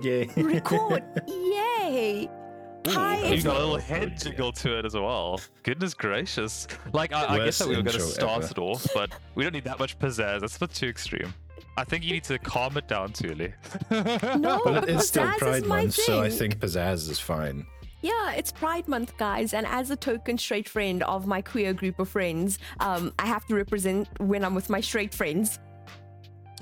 Yay. record. Yay! Hi, You it's- got a little head jiggle to it as well. Goodness gracious. Like, I, I guess that we were going to start ever. it off, but we don't need that much pizzazz. That's not too extreme. I think you need to calm it down, Tuli. no, but it's still pizzazz Pride is my Month, thing. so I think pizzazz is fine. Yeah, it's Pride Month, guys, and as a token straight friend of my queer group of friends, um, I have to represent when I'm with my straight friends.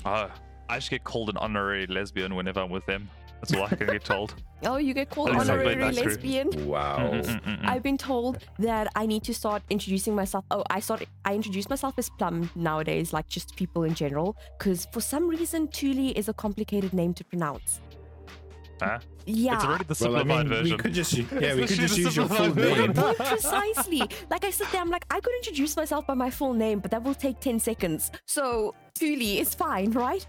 Oh, I just get called an honorary lesbian whenever I'm with them. That's all I can get told. Oh, you get called That is honorary exactly lesbian. Wow. Mm, mm, mm. I've been told that I need to start introducing myself. Oh, I start. I introduce myself as Plum nowadays, like just people in general, because for some reason Tuli is a complicated name to pronounce. Huh? Yeah. It's already the Well, I mean, version. we could just yeah, we could just use your full name. version. Precisely. Like I sit there, I'm like, I could introduce myself by my full name, but that will take 10 seconds. So Tuli is fine, right?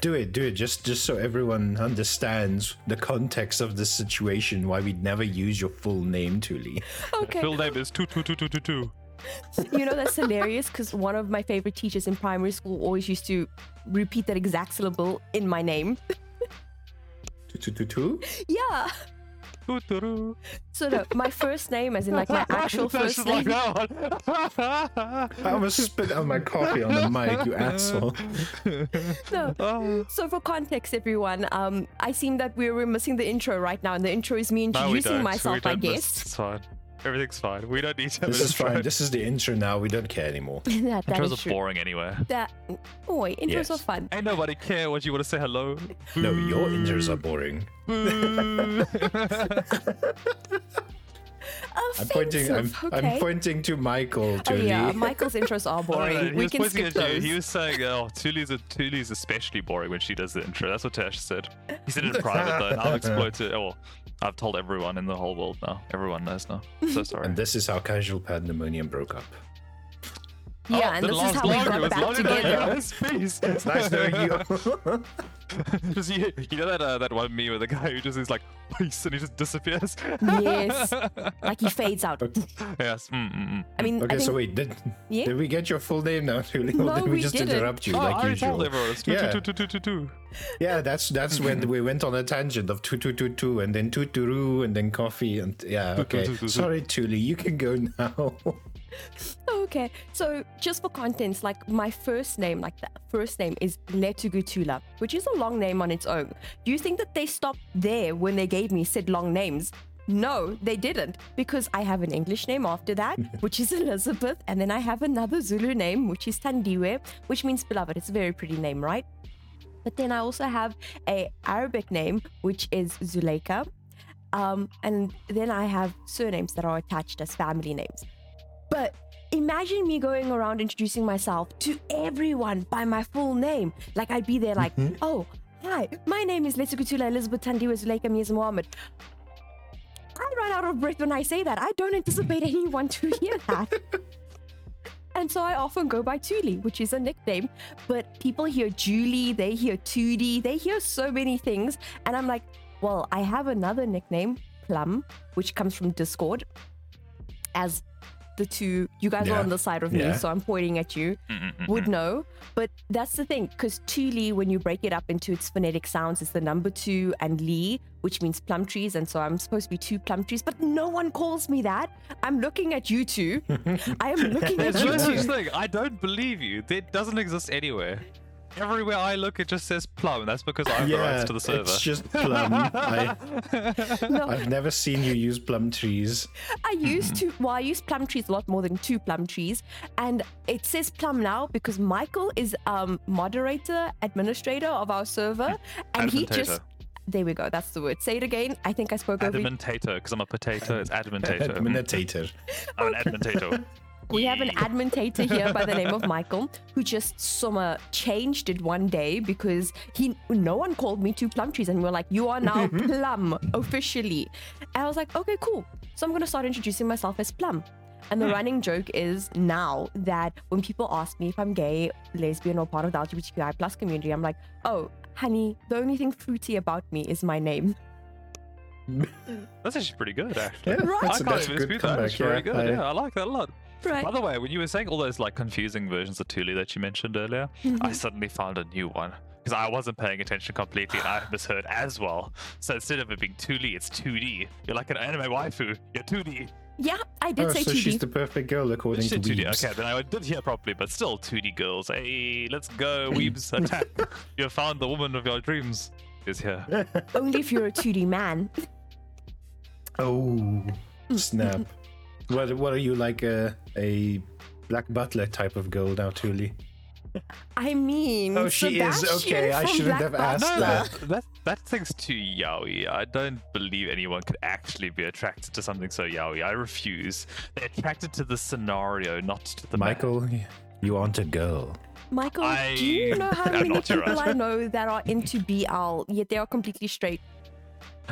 Do it, do it, just just so everyone understands the context of the situation. Why we'd never use your full name, Tuli. Okay. Full name is two two two two two two. You know, that's hilarious because one of my favorite teachers in primary school always used to repeat that exact syllable in my name. Yeah. Toot-toot-oo. So no, my first name, as in like my actual That's first just like name. that one. I almost spit out my coffee on the mic, you asshole. No. Oh. So for context, everyone, um, I seem that we're, we're missing the intro right now, and the intro is me No, we introducing don't. myself, we I don't miss- guess. It's fine. Everything's fine. We don't need to have This an is intro. fine. This is the intro now. We don't care anymore. that, that Intros is are true. boring anyway. That, oh, wait, intros Yes. are fun. Ain't nobody care what you want to say hello. No, your intros are boring. Boo. I'm pointing. I'm, Offensive, okay. I'm pointing to Michael. Oh Tuli. yeah, Michael's intros are No, no, boring. no, he we was can pointing skip at you. those. He was saying, "Oh, Tuli's a, Tuli's especially boring when she does the intro." That's what Tash said. He said it in private though, and I'll exploit it. Oh, well, I've told everyone in the whole world now. Everyone knows now. So sorry. And this is how casual pandemonium broke up. Yeah, Oh, and this is how we long. It got was back longer together. yours. It's nice knowing you. Just you, you know that uh, that one meme with the guy who just is like peace and he just disappears. Yes, like he fades out. yes. Mm, mm, mm. I mean, I okay, think, so wait, did, Yeah? did we get your full name now, Tuli? Or No, did we, we just didn't. interrupt you Oh, I like already usual? told everyone. Two, Yeah. two, two, two, two, two. Yeah, that's that's when we went on a tangent of two two two two and then two two and then coffee and yeah. Okay, sorry, Tuli, you can go now. Okay. So just for contents, like my first name, like the first name is Letugutula, which is a long name on its own. Do you think that they stopped there when they gave me said long names? No, they didn't, because I have an English name after that, which is Elizabeth, and then I have another Zulu name, which is Tandiwe, which means beloved. It's a very pretty name, right? But then I also have a Arabic name, which is Zuleika. Um, and then I have surnames that are attached as family names. But imagine me going around introducing myself to everyone by my full name. Like I'd be there like, mm-hmm. oh, hi, my name is Lesukutula Elizabeth Tandiwa Zuleika Miaz Mohammed. I run out of breath when I say that. I don't anticipate anyone to hear that. And so I often go by Tuli, which is a nickname. But people hear Julie, they hear Tootie, they hear so many things. And I'm like, well, I have another nickname, Plum, which comes from Discord. As the two, you guys are on the side of me, Yeah. so I'm pointing at you, mm, mm, mm, would know. But that's the thing, because Tuli, when you break it up into its phonetic sounds, is the number two and Lee, which means plum trees. And so I'm supposed to be two plum trees, but no one calls me that. I'm looking at you two. I am looking at There's you no such two. thing. I don't believe you. It doesn't exist anywhere. Everywhere I look, it just says plum. That's because I have the rights to the server. it's just plum. I, No, I've never seen you use plum trees. I used to, well, I use plum trees a lot more than two plum trees. And it says plum now because Michael is um moderator, administrator of our server. And he just, there we go, that's the word. Say it again. I think I spoke over you. Admintator, because I'm a potato. It's admintator. Administrator. I'm an admintator. We have an admintator here by the name of Michael who just summer changed it one day because he no one called me two plum trees and we are like, you are now plum officially. And I was like, okay, cool. So I'm gonna start introducing myself as plum. And the hmm. running joke is now that when people ask me if I'm gay, lesbian, or part of the LGBTQI plus community, I'm like, oh, honey, the only thing fruity about me is my name. That's actually pretty good, actually. Yeah, Right. that's, I a, can't a even good dispute that. It's very good. I- yeah, I like that a lot. Right. By the way, when you were saying all those like confusing versions of Tuli that you mentioned earlier, Mm-hmm. I suddenly found a new one. because I wasn't paying attention completely and I misheard as well. So instead of it being 2D, it's 2D. You're like an anime waifu. You're 2D. Yeah, I did Oh, say so 2D. So she's the perfect girl according to Shit, 2D. Weebs. Okay, then I did hear properly, but still 2D girls. Hey, let's go, weebs, attack. you have found the woman of your dreams. Is here. Only if you're a 2D man. Oh, snap. what what are you like a a black butler type of girl now, Tuli? I mean, Oh, she is? Okay, I shouldn't Black have asked No, that. that, that that thing's too yaoi. I don't believe anyone could actually be attracted to something so yaoi. I refuse. They're attracted to the scenario, not to the man. Michael, you aren't a girl. Michael, do you know how many people right. I know that are into BL, yet they are completely straight?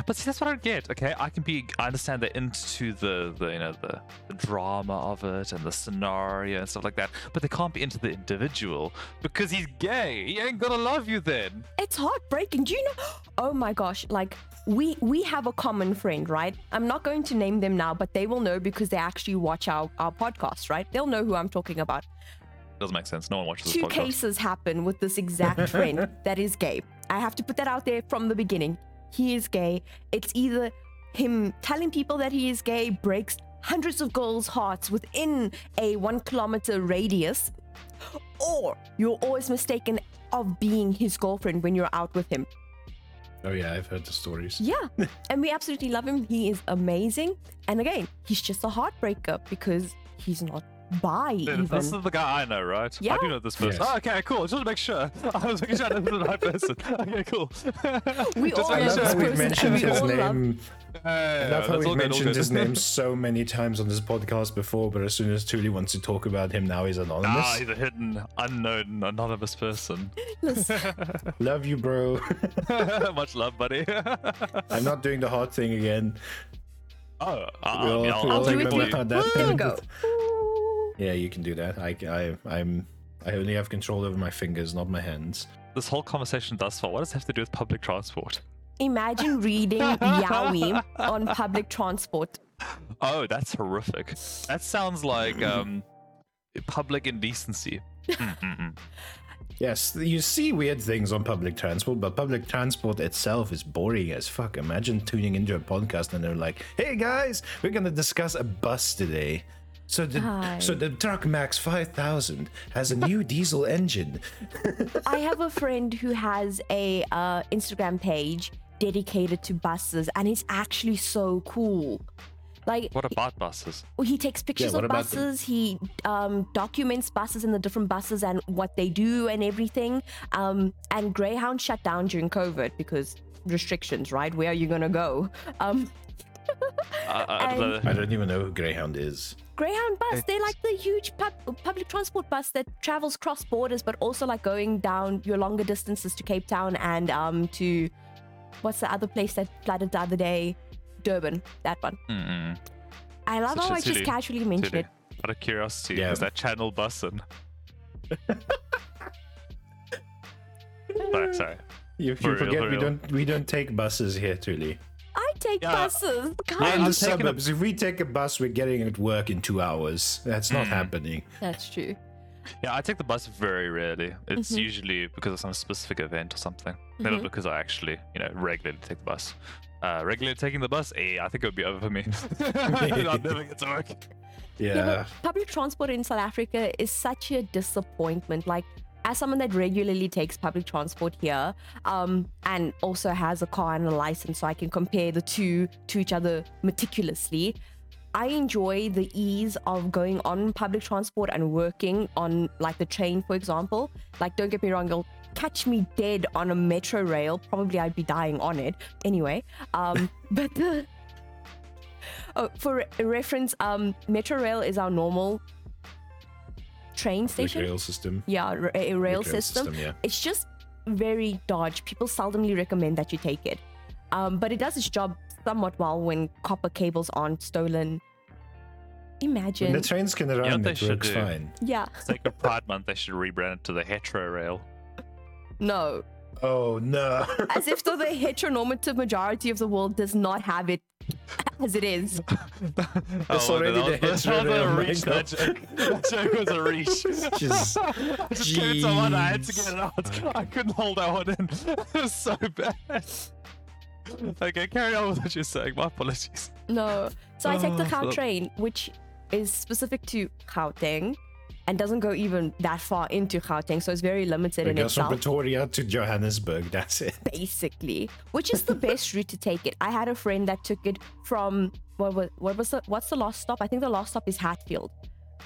But see, that's what I don't get. Okay, I can be. I understand they're into the, the you know the, the drama of it and the scenario and stuff like that. But they can't be into the individual because he's gay. He ain't gonna love you then. It's heartbreaking. Do you know? Oh my gosh! Like we we have a common friend, right? I'm not going to name them now, but they will know because they actually watch our our podcast, right? They'll know who I'm talking about. Doesn't make sense. No one watches this Two podcast. cases happen with this exact friend that is gay. I have to put that out there from the beginning. He is gay. It's either him telling people that he is gay breaks hundreds of girls' hearts within a one kilometer radius, or you're always mistaken of being his girlfriend when you're out with him. Oh yeah, I've heard the stories. Yeah, and we absolutely love him. He is amazing. And again, he's just a heartbreaker because he's not bi Yeah, even. This is the guy I know, right? Yeah. I do know this person. Yes. Oh, okay, cool. Just to make sure. I was making sure I know the right person. Okay, cool. We Just all love love sure. we've mentioned his name. Yeah, I love how we've all good, all mentioned his name so many times on this podcast before, but as soon as Tuli wants to talk about him, now he's anonymous. Ah, he's a hidden, unknown, anonymous person. Love you, bro. Much love, buddy. I'm not doing the hot thing again. oh, uh, We'll- yeah, I'll, we'll I'll do take it it for with- you. about that. There we go. Yeah, you can do that. I, I, I'm, I only have control over my fingers, not my hands. This whole conversation thus far, what does it have to do with public transport? Imagine reading Yaoi on public transport. Oh, that's horrific. That sounds like um, public indecency. Yes, you see weird things on public transport, but public transport itself is boring as fuck. Imagine tuning into a podcast and they're like, "Hey guys, we're gonna discuss a bus today." So the Hi. so the Truck Max 5000 has a new diesel engine. I have a friend who has a uh, Instagram page dedicated to buses, and it's actually so cool. Like what about buses? Well he takes pictures what of about them? buses. He um, documents buses and the different buses and what they do and everything. Um, and Greyhound shut down during COVID because restrictions, right? Where are you gonna go? Um, Uh, uh, And- I don't even know who Greyhound is. Greyhound bus, they're like the huge pub- public transport bus that travels cross borders, but also like going down your longer distances to Cape Town and um to what's the other place that flooded the other day? Durban, that one. Mm-mm. I love Such how a I just casually mentioned silly. it. Out of curiosity, Yeah. is that channel bussing? sorry, sorry. You, For you real, forget for we real. don't we don't take buses here, Tuli. I take Yeah. buses. We're Come in I'm the taking a- suburbs. If we take a bus, we're getting at work in two hours. That's not Mm. happening. That's true. Yeah, I take the bus very rarely. It's Mhm. usually because of some specific event or something. Never Mhm. because I actually, you know, regularly take the bus. Uh, regularly taking the bus, eh, I think it would be over for me. I'll never get to work. Yeah. Yeah, but public transport in South Africa is such a disappointment. Like, as someone that regularly takes public transport here, um, and also has a car and a license, so I can compare the two to each other meticulously. I enjoy the ease of going on public transport and working on, like, the train, for example. Like, don't get me wrong, you'll catch me dead on a metro rail. Probably I'd be dying on it anyway. Um, but the Oh, for re- reference, um, Metro Rail is our normal train Like station. rail system. Yeah, r- a rail Like system. yeah. It's just very dodge. People seldomly recommend that you take it, um, but it does its job somewhat well when copper cables aren't stolen. When Imagine, the trains can run, they it should works do. fine. yeah, Sacred Pride Month, they should rebrand it to the Hetero Rail. no, Oh no. as if though the heteronormative majority of the world does not have it as it is. It's Oh, already that the was- head that a reach. Michael. That joke, that joke was a reach. Just, I just gave it to one. I had to get it out. I couldn't hold that one in. It was so bad. Okay, carry on with what you're saying. My apologies. No. So I take the Oh, train, which is specific to Gauteng and doesn't go even that far into Gauteng, so it's very limited it in goes from itself. Pretoria to Johannesburg. That's it. basically, which is the best route to take it. I had a friend that took it from what was what was the what's the last stop? I think the last stop is Hatfield.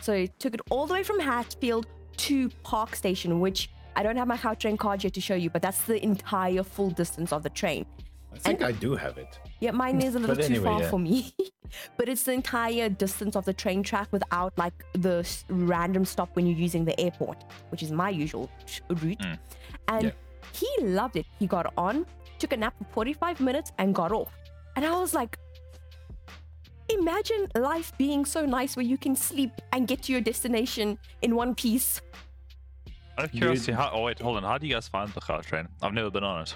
So he took it all the way from Hatfield to Park Station, which I don't have my Gautrain card yet to show you, but that's the entire full distance of the train. I think I do have it. Yeah, mine is a little But too anyway, far yeah. for me. but it's the entire distance of the train track without like the s- random stop when you're using the airport, which is my usual sh- route. Hmm. And Yeah. he loved it. He got on, took a nap for 45 minutes, and got off. And I was like, imagine life being so nice where you can sleep and get to your destination in one piece. Out of curiosity, how, oh wait, hold on. How do you guys find the Gautrain? I've never been on it.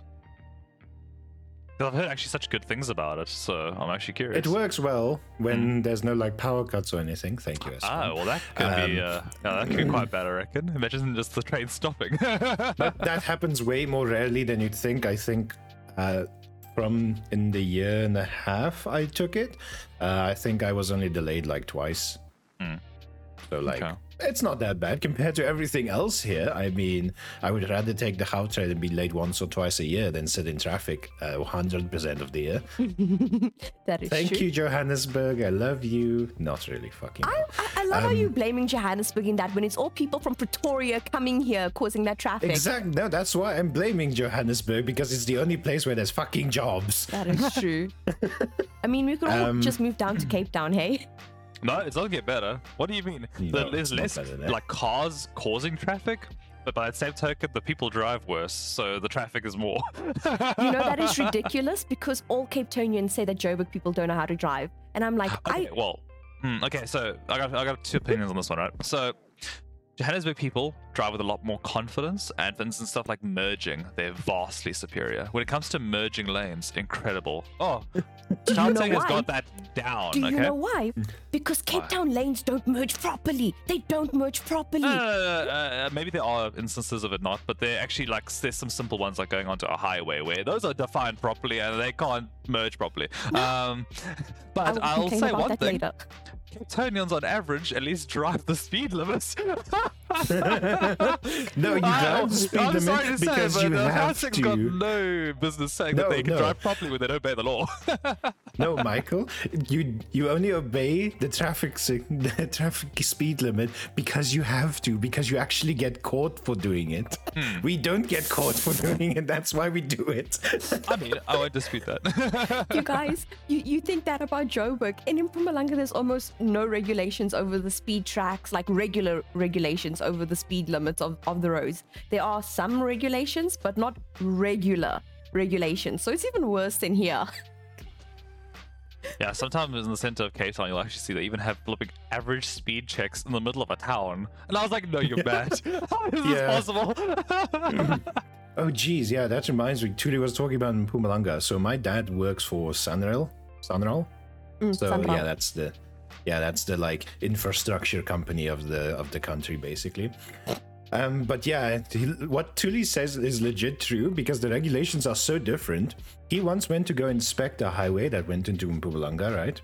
I've heard actually such good things about it, so I'm actually curious. It works well when there's no like power cuts or anything. Thank you. Ah, well, that could be. Um, Uh, yeah, that could be quite bad, I reckon. Imagine just the train stopping. But that happens way more rarely than you'd think. I think uh, from in the year and a half I took it, uh, I think I was only delayed like twice. So like. Okay. It's not that bad compared to everything else here. I mean, I would rather take the Gautrain and be late once or twice a year than sit in traffic uh, 100% of the year. That is true. Thank true. you, Johannesburg. I love you. Not really fucking. I. I, I love how Um, you blaming Johannesburg in that when it's all people from Pretoria coming here causing that traffic. Exactly. No, that's why I'm blaming Johannesburg because it's the only place where there's fucking jobs. That is true. I mean, we could all Um, just move down to Cape Town, hey? no, it doesn't get better. What do you mean? No, There- There's less like cars causing traffic, but by the same token, the people drive worse, so the traffic is more. You know, that is ridiculous because all Cape Townians say that Joburg people don't know how to drive. And I'm like, Okay, I. well, hmm, okay, so I got I got two opinions on this one, right? So Johannesburg people drive with a lot more confidence, and for instance, stuff like merging, they're vastly superior. When it comes to merging lanes, incredible. Oh, you know Gauteng has got that down. Do you okay. know why? Because Cape Why? Town lanes don't merge properly. They don't merge properly. Uh, uh, maybe there are instances of it not, but they're actually like there's some simple ones like going onto a highway where those are defined properly and they can't merge properly. Um, I but will I'll say one thing: later. Cape Townians on average at least drive the speed limits. No, you I- drive the speed I'm limit sorry to say, because but you uh, have Gauteng's to. got no business saying that they can no. drive properly when they don't obey the law. No, Michael, you you only obey the traffic sig- the traffic speed limit because you have to because you actually get caught for doing it. Hmm. We don't get caught for doing it. That's why we do it. I mean, I won't dispute that. you guys, you, you think that about Joburg. And in Mpumalanga, there's almost no regulations over the speed tracks, like regular regulations over the speed limits of, of the roads. There are some regulations, but not regular regulations. So it's even worse than here. Yeah, sometimes in the center of Cape Town, you'll actually see they even have flipping average speed checks in the middle of a town. And I was like, no, you're mad. How is Yeah. this possible? Oh, geez, yeah, that reminds me. Tuli was talking about in Mpumalanga. So my dad works for SANRAL. SANRAL. Mm, So somehow. yeah, that's the yeah, that's the like infrastructure company of the of the country basically. Um, but yeah, he- what Tuli says is legit true because the regulations are so different. He once went to go inspect a highway that went into Mpumalanga, right?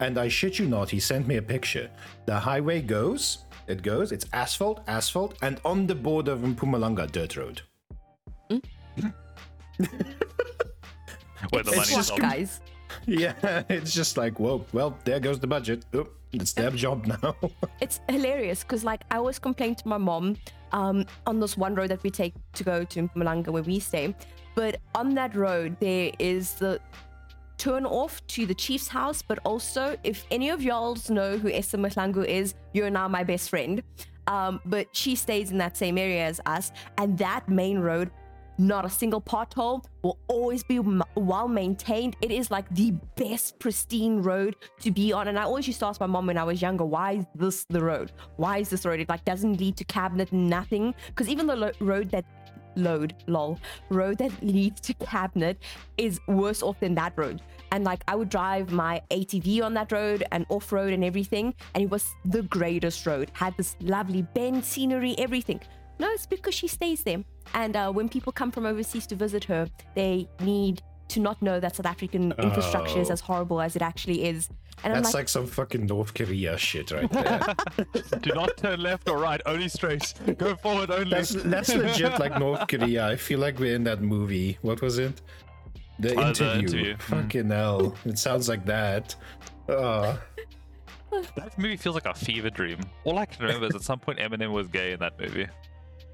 And I shit you not, he sent me a picture. The highway goes, it goes, it's asphalt, asphalt, and on the border of Mpumalanga, dirt road. Where the It's money just is Fuck, guys. Yeah, it's just like, whoa, well, there goes the budget. Oop, it's their job now. It's hilarious because, like, I always complain to my mom um, on this one road that we take to go to Mpumalanga where we stay. But on that road, there is the turn off to the chief's house. But also, if any of y'all know who Esther Mahlangu is, you're now my best friend. Um, but she stays in that same area as us, and that main road not a single pothole will always be well maintained it is like the best pristine road to be on and i always used to ask my mom when i was younger why is this the road why is this road it like doesn't lead to cabinet nothing because even the lo- road that load, lol, road that leads to Cabinet is worse off than that road. And like I would drive my ATV on that road and off road and everything, and it was the greatest road. Had this lovely bend scenery, everything. No, it's because she stays there. And uh, when people come from overseas to visit her, they need to not know that South African infrastructure is Oh. as horrible as it actually is. And That's like, like some fucking North Korea shit right there. Do not turn left or right, only straight. Go forward only. That's that's legit like North Korea. I feel like we're in that movie. What was it? The Uh, the interview. interview. Mm. Fucking hell. It sounds like that. Oh. That movie feels like a fever dream. All I can remember is at some point Eminem was gay in that movie.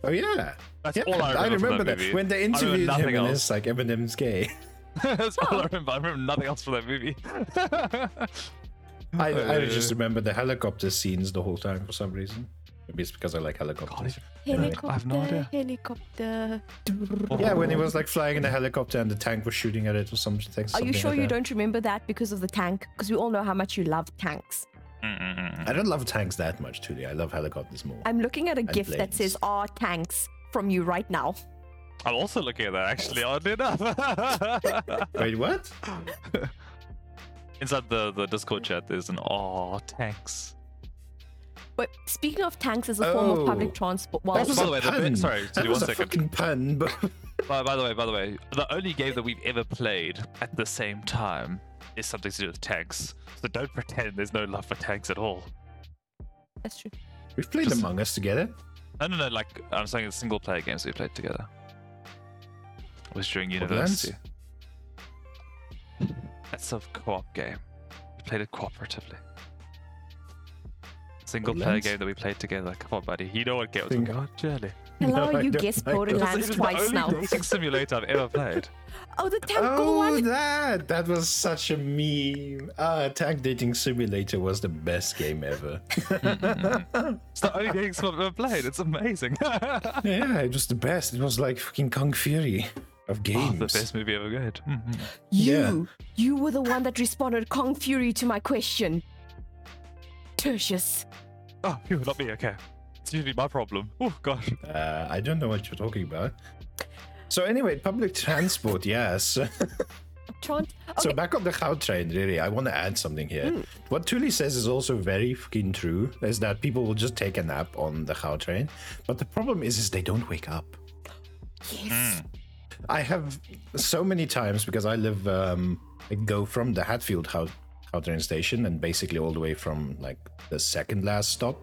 Oh yeah. That's yeah, all I remember from that that. movie. When they interviewed him and else. it's like Eminem's gay. That's all I remember. I remember nothing else from that movie. I, I just Uh. remember the helicopter scenes the whole time for some reason. Maybe it's because I like helicopters. helicopter, I have no idea. helicopter. Yeah, when he was like flying in a helicopter and the tank was shooting at it or something. Are you sure like you that. don't remember that because of the tank? Because we all know how much you love tanks. Mm-mm-mm. I don't love tanks that much, Tuli. I love helicopters more. I'm looking at a gift that planes. says "Are tanks" from you right now. I'm also looking at that actually, oddly enough. Wait, what? Inside the, the Discord chat, there's an aw tanks. But speaking of tanks as a form of Oh. public transport, well, That was by a the way, the bit- sorry, that Tuli, was one a second. fucking pun. But By, by the way, by the way, the only game that we've ever played at the same time is something to do with tanks. So don't pretend there's no love for tanks at all. that's true. we've played Just- Among Us together. No, no, no. Like I'm saying, the single player games we played together. It was during university. That's a co-op game. We played it cooperatively. Single player game that we played together. Come on, buddy. You know what game Think- I'm about, surely. Hello, No, I you don't guessed like those. Borderlands It's twice the only now. dating simulator I've ever played. Oh, the tank Oh, one. that that was such a meme. Ah, Tank Dating Simulator was the best game ever. It's the only dating sim I've ever played. It's amazing. yeah, it was the best. It was like fucking Kung Fury of Oh, games. the best movie ever made. Mhm. You, you were the one that responded Kung Fury to my question. Tertius. Oh, phew, not me. Okay, it's usually my problem. Oh gosh. Uh, I don't know what you're talking about. So anyway, public transport, yes. Tran- So back on the Gautrain, really, I want to add something here. Hmm. What Tuli says is also very fucking true, is that people will just take a nap on the Gautrain. But the problem is, is they don't wake up. yes. I have so many times because I live, um, I go from the Hatfield Gautrain station and basically all the way from like the second last stop.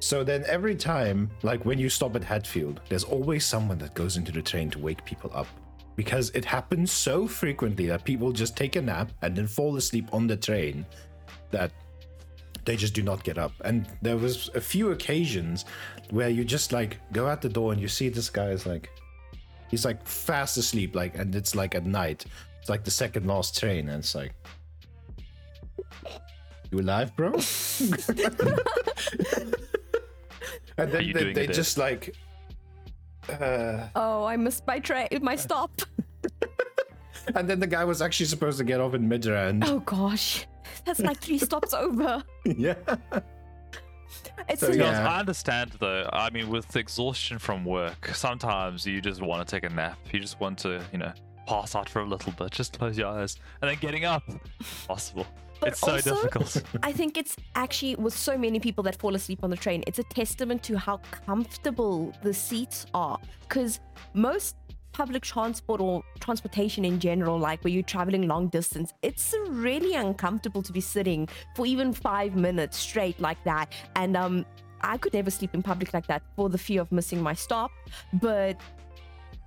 So then every time, like when you stop at Hatfield, there's always someone that goes into the train to wake people up. Because it happens so frequently that people just take a nap and then fall asleep on the train that they just do not get up. And there was a few occasions where you just like go out the door and you see this guy is like he's like fast asleep, like and it's like at night. It's like the second last train, and it's like You alive, bro? and then they, they it, Ed? just like uh, Oh, I missed my train, my stop. and then the guy was actually supposed to get off in Midrand. Oh gosh, that's like three stops over. yeah. It's So, a To be yeah. I understand though. I mean, with exhaustion from work, sometimes you just want to take a nap. You just want to, you know, pass out for a little bit. Just close your eyes, and then getting up, possible. But it's so also- difficult. I think it's actually with so many people that fall asleep on the train, it's a testament to how comfortable the seats are. Because most public transport or transportation in general, like where you're traveling long distance, it's really uncomfortable to be sitting for even five minutes straight like that. And um, I could never sleep in public like that for the fear of missing my stop. But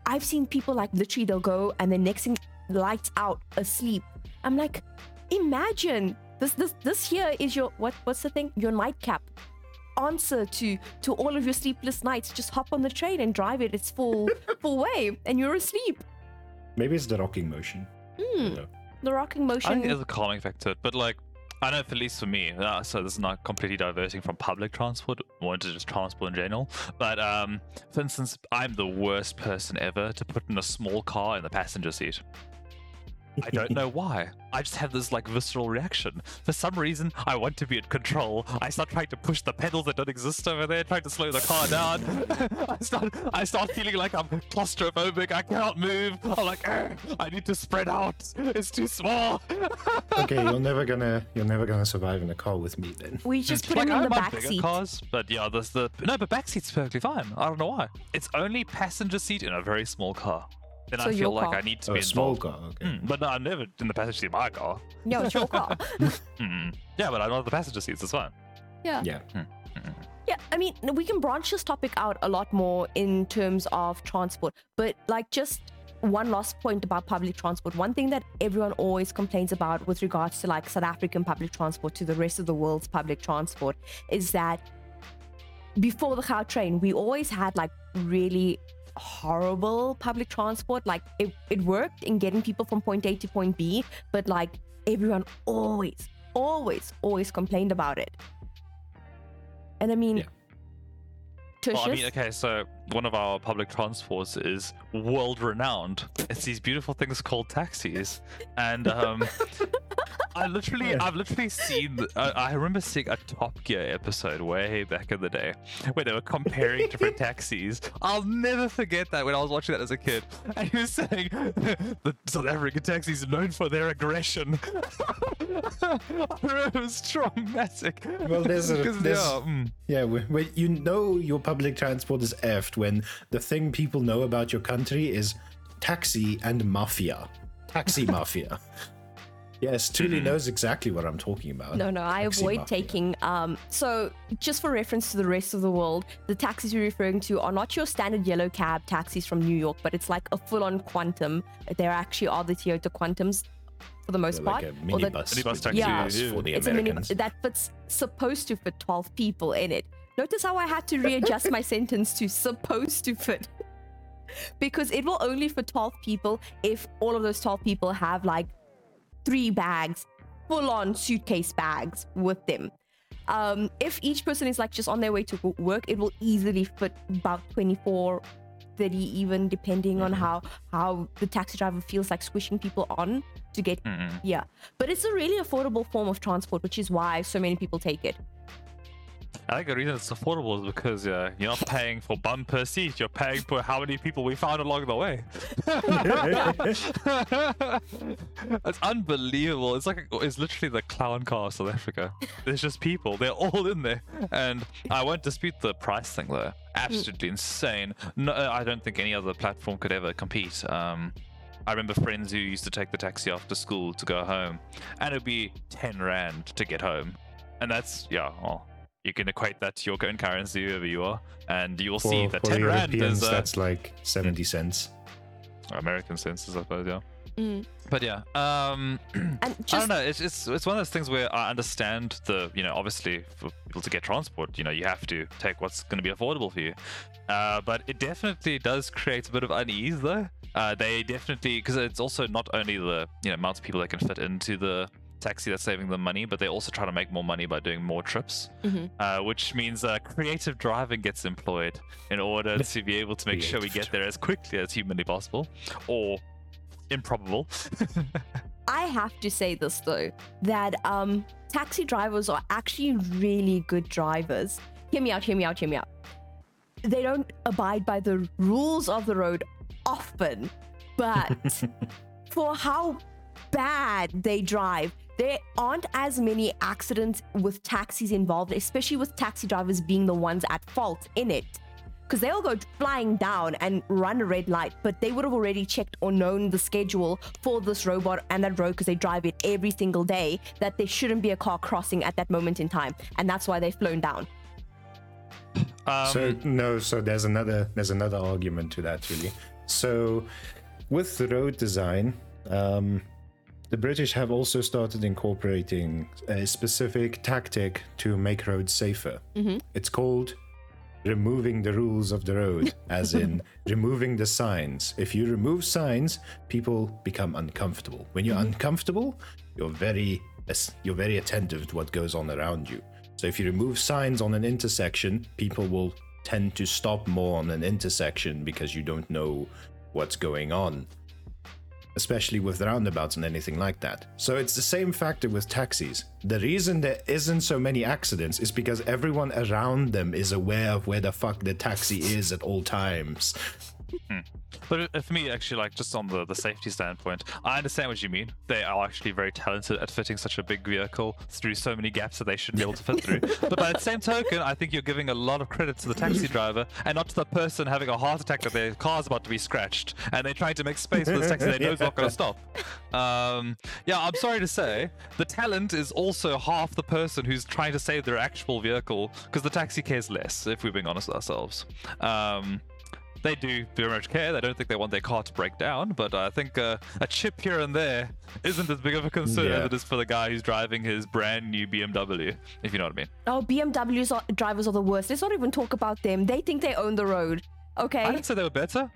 I've seen people like literally they'll go and the next thing lights out asleep. I'm like, imagine this this this here is your what what's the thing? Your nightcap. Answer to to all of your sleepless nights. Just hop on the train and drive it. It's full full way and you're asleep. Maybe it's the rocking motion. Hmm. No. The rocking motion. I think there's a calming effect to it, but like, I know, at least for me, uh, so this is not completely diverting from public transport, or into just transport in general. But um, for instance, I'm the worst person ever to put in a small car in the passenger seat. I don't know why. I just have this like visceral reaction. For some reason, I want to be in control. I start trying to push the pedals that don't exist over there, trying to slow the car down. I start, I start feeling like I'm claustrophobic. I cannot move. I'm like, "Ugh, I need to spread out. It's too small. okay, you're never gonna you're never gonna survive in a car with me then. We just put like, him in don't the mind back bigger seat. cars, but yeah, there's the no, but back seat's perfectly fine. I don't know why. It's only passenger seat in a very small car. Then So I feel your like car. I need to Oh, be a small involved. car. Okay. Mm, but no, I'm never in the passenger seat of my car. No, it's your car. Mm. Yeah, but I'm know the passenger seats. It's fine. yeah. Yeah. Yeah, I mean, we can branch this topic out a lot more in terms of transport, but like just one last point about public transport. One thing that everyone always complains about with regards to like South African public transport to the rest of the world's public transport is that before the Gautrain, we always had like really horrible public transport. Like it, it worked in getting people from point A to point B, but like everyone always, always, always complained about it. And I mean, Yeah. Well, I mean, okay, so one of our public transports is world renowned. It's these beautiful things called taxis, and um, I literally, I've literally seen. I, I remember seeing a Top Gear episode way back in the day where they were comparing different taxis. I'll never forget that when I was watching that as a kid, and he was saying the South African taxis are known for their aggression. I remember it was traumatic. Well, there's a- there's- yeah, mm. Yeah, you know your public transport is effed when the thing people know about your country is taxi and mafia. Taxi mafia. Yes, Tuli knows exactly what I'm talking about. no, no, I Taxi avoid mafia. taking. Um, so just for reference to the rest of the world, the taxis you're referring to are not your standard yellow cab taxis from New York, but it's like a full-on quantum. There actually are the Toyota Quantums for the most They're part. like a or the- minibus. Minibus with taxi, minibus yeah. for the it's a mini that fits supposed to fit 12 people in it. Notice how I had to readjust my sentence to supposed to fit. because it will only fit 12 people if all of those 12 people have like three bags, full on suitcase bags with them. Um, if each person is like just on their way to work, it will easily fit about 24, 30 even, depending on how how the taxi driver feels like squishing people on to get Mm-mm. yeah, but it's a really affordable form of transport, which is why so many people take it. I think the reason it's affordable is because uh, you're not paying for bum per seat. You're paying for how many people we found along the way. it's unbelievable. It's like it's literally the clown car of South Africa. There's just people. They're all in there, and I won't dispute the price thing though. Absolutely insane. No, I don't think any other platform could ever compete. Um, I remember friends who used to take the taxi after school to go home, and it'd be ten rand to get home, and that's yeah. Well, you can equate that to your own currency, wherever you are, and you will see that ten rand is uh, that's like 70 cents. American census, I suppose. Yeah. Mm. But yeah, um, And I don't know. It's, it's it's one of those things where I understand the you know obviously for people to get transport, you know, you have to take what's going to be affordable for you. Uh, but it definitely does create a bit of unease though. Uh, they definitely because it's also not only the you know amount of people that can fit into the taxi that's saving them money, but they also try to make more money by doing more trips, Mhm. uh, which means uh, creative driving gets employed in order to be able to make sure we get there as quickly as humanly possible, or improbable. I have to say this though that um taxi drivers are actually really good drivers. Hear me out, hear me out, hear me out. They don't abide by the rules of the road often, but for how bad they drive, there aren't as many accidents with taxis involved, especially with taxi drivers being the ones at fault in it. Because they'll go flying down and run a red light, but they would have already checked or known the schedule for this robot and that road because they drive it every single day that there shouldn't be a car crossing at that moment in time. And that's why they've flown down. Um, so no, so there's another there's another argument to that really. So with the road design, um, the British have also started incorporating a specific tactic to make roads safer. Mm-hmm. It's called removing the rules of the road, as in removing the signs. If you remove signs, people become uncomfortable. When you're mm-hmm. uncomfortable, you're very you're very attentive to what goes on around you. So if you remove signs on an intersection, people will tend to stop more on an intersection because you don't know what's going on. Especially with roundabouts and anything like that. So it's the same factor with taxis. The reason there isn't so many accidents is because everyone around them is aware of where the fuck the taxi is at all times. But uh, for me, actually, like just on the, the safety standpoint, I understand what you mean. They are actually very talented at fitting such a big vehicle through so many gaps that they shouldn't be able to fit through. but by the same token, I think you're giving a lot of credit to the taxi driver and not to the person having a heart attack that their car's about to be scratched and they're trying to make space for this taxi they know is not going to stop. Um, yeah, I'm sorry to say, the talent is also half the person who's trying to save their actual vehicle because the taxi cares less, if we're being honest with ourselves. Um, they do very much care. They don't think they want their car to break down, but I think uh, a chip here and there isn't as big of a concern Yeah. as it is for the guy who's driving his brand new BMW, if you know what I mean. Oh, BMWs are, drivers are the worst. Let's not even talk about them. They think they own the road. Okay. I didn't say they were better.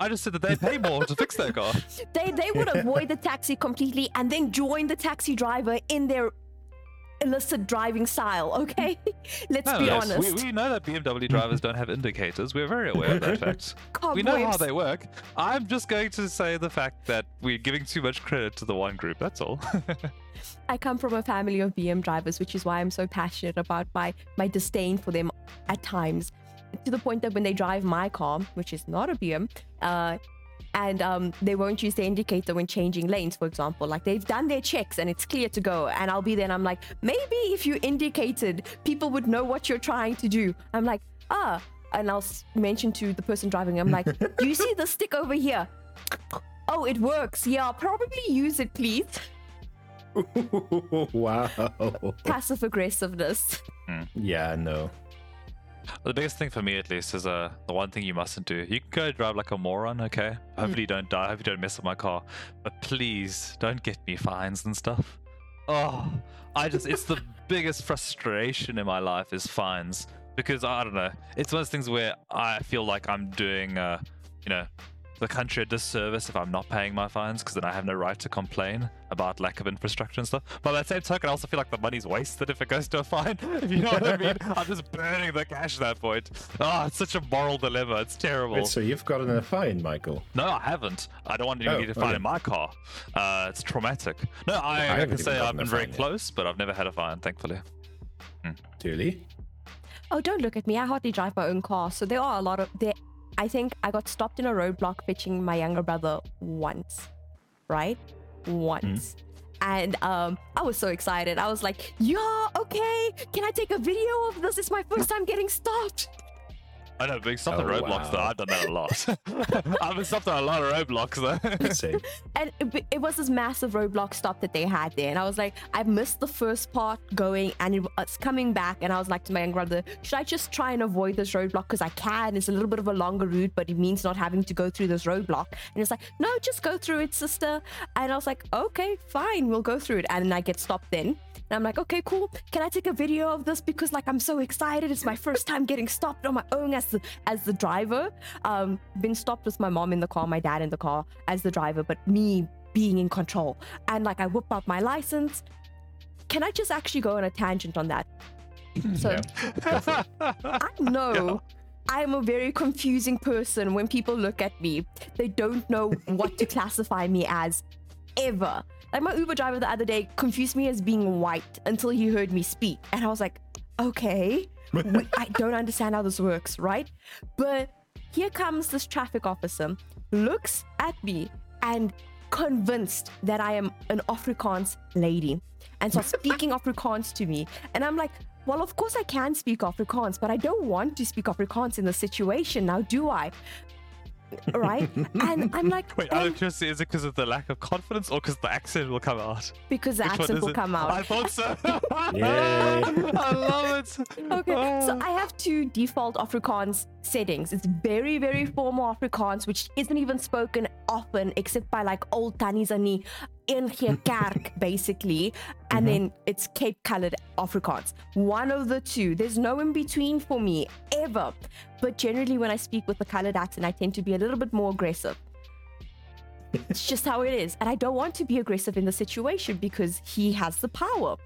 I just said that they pay more to fix their car. they they would avoid the taxi completely and then join the taxi driver in their illicit driving style. Okay, let's No, be no, honest. We, we know that BMW drivers don't have indicators. We're very aware of that fact. We know how they work. I'm just going to say the fact that we're giving too much credit to the one group. That's all. I come from a family of BM drivers, which is why I'm so passionate about my my disdain for them at times, to the point that when they drive my car, which is not a BM, uh, and um, they won't use the indicator when changing lanes, for example. Like they've done their checks and it's clear to go, and I'll be there and I'm like, maybe if you indicated, people would know what you're trying to do. I'm like, ah, and I'll mention to the person driving, I'm like, do you see the stick over here? Oh, it works. Yeah, probably use it, please. wow. Passive aggressiveness. Yeah, no. The biggest thing for me, at least, is uh, the one thing you mustn't do. You can go drive like a moron, okay? Hopefully, you don't die. I hope you don't mess up my car. But please, don't get me fines and stuff. Oh, I just, it's the biggest frustration in my life is fines. Because I don't know. It's one of those things where I feel like I'm doing, uh, you know, the country a disservice if I'm not paying my fines because then I have no right to complain about lack of infrastructure and stuff. But by the same token, I also feel like the money's wasted if it goes to a fine. If you know what I mean? I'm just burning the cash at that point. Oh, it's such a moral dilemma. It's terrible. Wait, so you've gotten a fine, Michael? No, I haven't. I don't want anybody Oh, to find okay. in my car. Uh, it's traumatic. No, I, I, haven't can say I've been very fine yet. close, but I've never had a fine, thankfully. Truly? Oh, don't look at me. I hardly drive my own car. So there are a lot of there. I think I got stopped in a roadblock pitching my younger brother once, right? Once. And um, I was so excited. I was like, "Yeah, okay. Can I take a video of this? It's my first time getting stopped." I know, being stopped at Oh, roadblocks, though, wow. I've done that a lot. I've been stopped at a lot of roadblocks, though. And it, it was this massive roadblock stop that they had there. And I was like, I missed the first part going and it was coming back. And I was like to my younger brother, should I just try and avoid this roadblock? Because I can. It's a little bit of a longer route, but it means not having to go through this roadblock. And it's like, no, just go through it, sister. And I was like, okay, fine, we'll go through it. And then I get stopped then. And I'm like, okay, cool. Can I take a video of this because like I'm so excited. It's my first time getting stopped on my own as the as the driver. Um, been stopped with my mom in the car, my dad in the car as the driver, but me being in control. And like I whip out my license. Can I just actually go on a tangent on that? So I know I'm a very confusing person when people look at me. They don't know what to classify me as ever. Like my Uber driver the other day confused me as being white until he heard me speak. And I was like, okay, I don't understand how this works, right? But here comes this traffic officer, looks at me and convinced that I am an Afrikaans lady and starts speaking Afrikaans to me. And I'm like, well, of course I can speak Afrikaans, but I don't want to speak Afrikaans in this situation now, do I? Right? And I'm like, Wait, out "Um, of curiosity, is it because of the lack of confidence or because the accent will come out? because the Which accent will it? come out. I thought so. I love it. Okay, so Oh. I have two default Afrikaans settings. It's very, very formal Afrikaans, which isn't even spoken often except by like old Tannies in kerk, basically. And mm-hmm. then it's Cape colored Afrikaans. One of the two. There's no in between for me ever. But generally, when I speak with the colored accent, I tend to be a little bit more aggressive. It's just how it is. And I don't want to be aggressive in the situation because he has the power.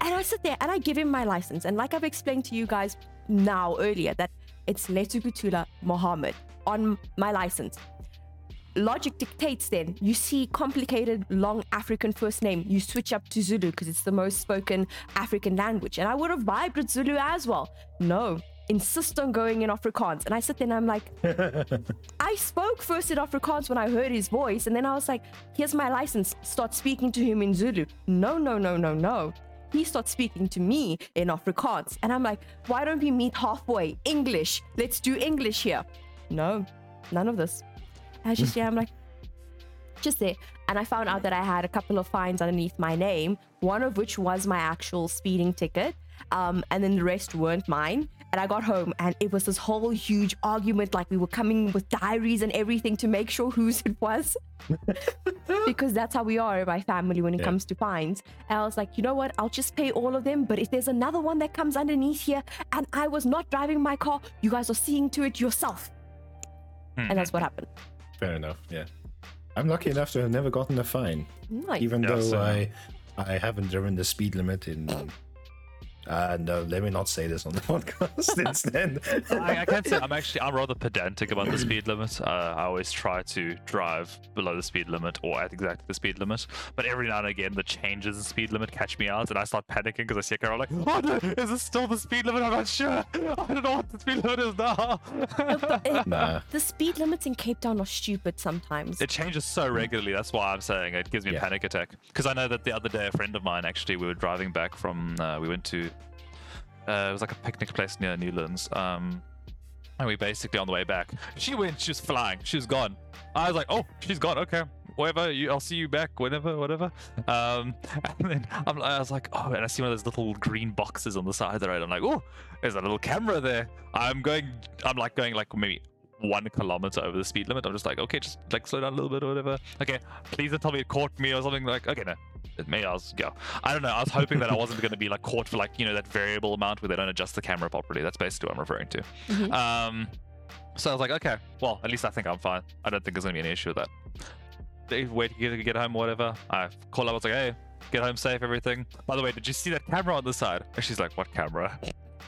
And I sit there and I give him my license. And like I've explained to you guys now earlier, that it's Letugutula Mohammed on my license. Logic dictates then you see complicated long African first name, you switch up to Zulu because it's the most spoken African language. And I would have vibed with Zulu as well. No, insist on going in Afrikaans. And I sit there and I'm like, I spoke first in Afrikaans when I heard his voice, and then I was like, here's my license. Start speaking to him in Zulu. No, no, no, no, no. He starts speaking to me in Afrikaans. And I'm like, why don't we meet halfway? English. Let's do English here. No, none of this. I was just, yeah, I'm like, just there. And I found out that I had a couple of fines underneath my name, one of which was my actual speeding ticket. Um, and then the rest weren't mine. And I got home and it was this whole huge argument. Like we were coming with diaries and everything to make sure whose it was. because that's how we are in my family when it Yeah. comes to fines. And I was like, you know what? I'll just pay all of them. But if there's another one that comes underneath here and I was not driving my car, you guys are seeing to it yourself. And that's what happened. Fair enough. Yeah. I'm lucky enough to have never gotten a fine, Nice. even Yeah, though same. I I haven't driven the speed limit in. Uh, no, let me not say this on the podcast instead. I, I can't say I'm actually I'm rather pedantic about the speed limit. Uh, I always try to drive below the speed limit or at exactly the speed limit. But every now and again, the changes in speed limit catch me out, and I start panicking because I see a car. I'm like, oh no, is this still the speed limit? I'm not sure. I don't know what the speed limit is now. It- nah. the speed limits in Cape Town are stupid sometimes. It changes so regularly. That's why I'm saying it gives me Yeah. a panic attack. Because I know that the other day, a friend of mine actually, we were driving back from, uh, we went to, uh, it was like a picnic place near Newlands. Um, and we basically on the way back, she went, she was flying, she was gone. I was like, oh, she's gone. Okay, whatever. You, I'll see you back whenever, whatever. Um, and then I'm, I was like, oh, and I see one of those little green boxes on the side of the road. I'm like, oh, there's a little camera there. I'm going, I'm like going like maybe one kilometer over the speed limit. I'm just like, okay, just like slow down a little bit or whatever. Okay, please don't tell me it caught me or something like. Okay, no, maybe I was, go. I don't know. I was hoping that I wasn't going to be like caught for like you know that variable amount where they don't adjust the camera properly. That's basically what I'm referring to. Mhm. Um, so I was like, okay, well, at least I think I'm fine. I don't think there's going to be any issue with that. They wait to get, get home or whatever. I call up. I was like, hey, get home safe, everything. By the way, did you see that camera on the side? And she's like, what camera?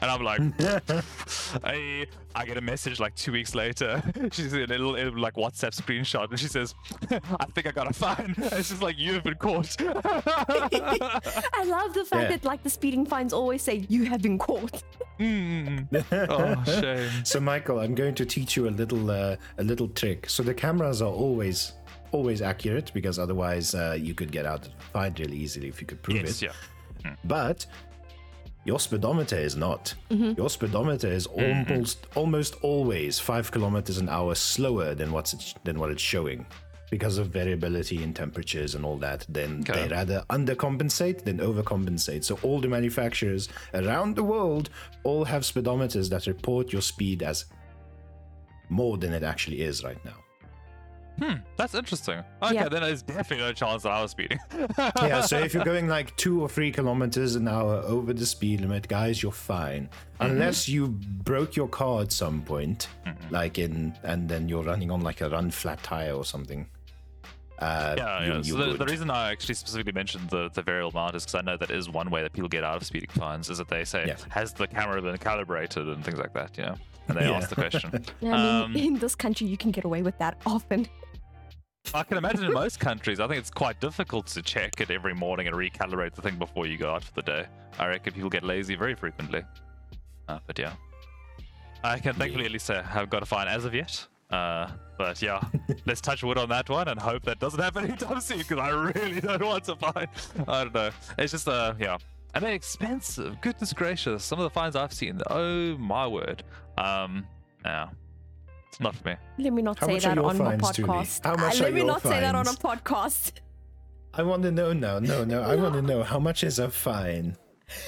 And I'm like, I I get a message like two weeks later. She's in a little, a little, like WhatsApp screenshot, and she says, "I think I got a fine." It's just like you've been caught. I love the fact Yeah. that like the speeding fines always say you have been caught. Mm. oh shame. So, Michael, I'm going to teach you a little uh, a little trick. So the cameras are always always accurate because otherwise uh, you could get out fined really easily if you could prove Yes, it. yeah. But your speedometer is not. Mm-hmm. Your speedometer is mm-hmm. almost almost always five kilometers an hour slower than what's it, than what it's showing. Because of variability in temperatures and all that, then they rather undercompensate than overcompensate. So all the manufacturers around the world all have speedometers that report your speed as more than it actually is right now. Hmm, that's interesting. Okay, Yeah. then there's definitely no chance that I was speeding. yeah, so if you're going like two or three kilometers an hour over the speed limit, guys, you're fine. Unless you broke your car at some point, like in, and then you're running on like a run flat tire or something. Uh, Yeah, you, yeah. you So the, the reason I actually specifically mentioned the, the variable amount is because I know that is one way that people get out of speeding fines is that they say, Yeah. has the camera been calibrated and things like that, you know? And they Yeah. ask the question. I mean, Um, in this country, you can get away with that often. I can imagine in most countries, I think it's quite difficult to check it every morning and recalibrate the thing before you go out for the day. I reckon people get lazy very frequently. Uh, but yeah. I can thankfully at least say I haven't got a fine as of yet. Uh, but yeah, let's touch wood on that one and hope that doesn't happen anytime soon because I really don't want to fine. I don't know. It's just, uh, yeah. And they're expensive. Goodness gracious. Some of the fines I've seen, oh my word. Um, yeah. It's not for me. Let me not How say that on my fines, Julie? podcast. How Uh, much let me your not say that on a podcast. I want to know now. No, no, I want to know how much is a fine.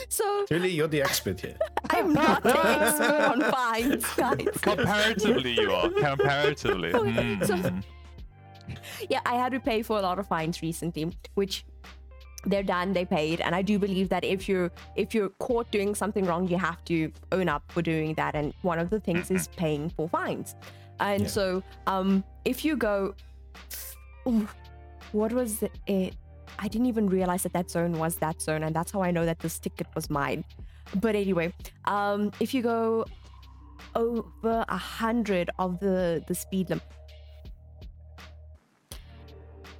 So Really, you're the expert here. I'm not an expert on fines, guys. Comparatively, you are. Comparatively. Okay, so- yeah, I had to pay for a lot of fines recently, which they're done, they paid, and I do believe that if you're if you're caught doing something wrong, you have to own up for doing that, and one of the things is paying for fines. And Yeah. so, um, if you go, Ooh, what was it? I didn't even realize that that zone was that zone, and that's how I know that this ticket was mine. But anyway, um, if you go over a hundred of the the speed limit,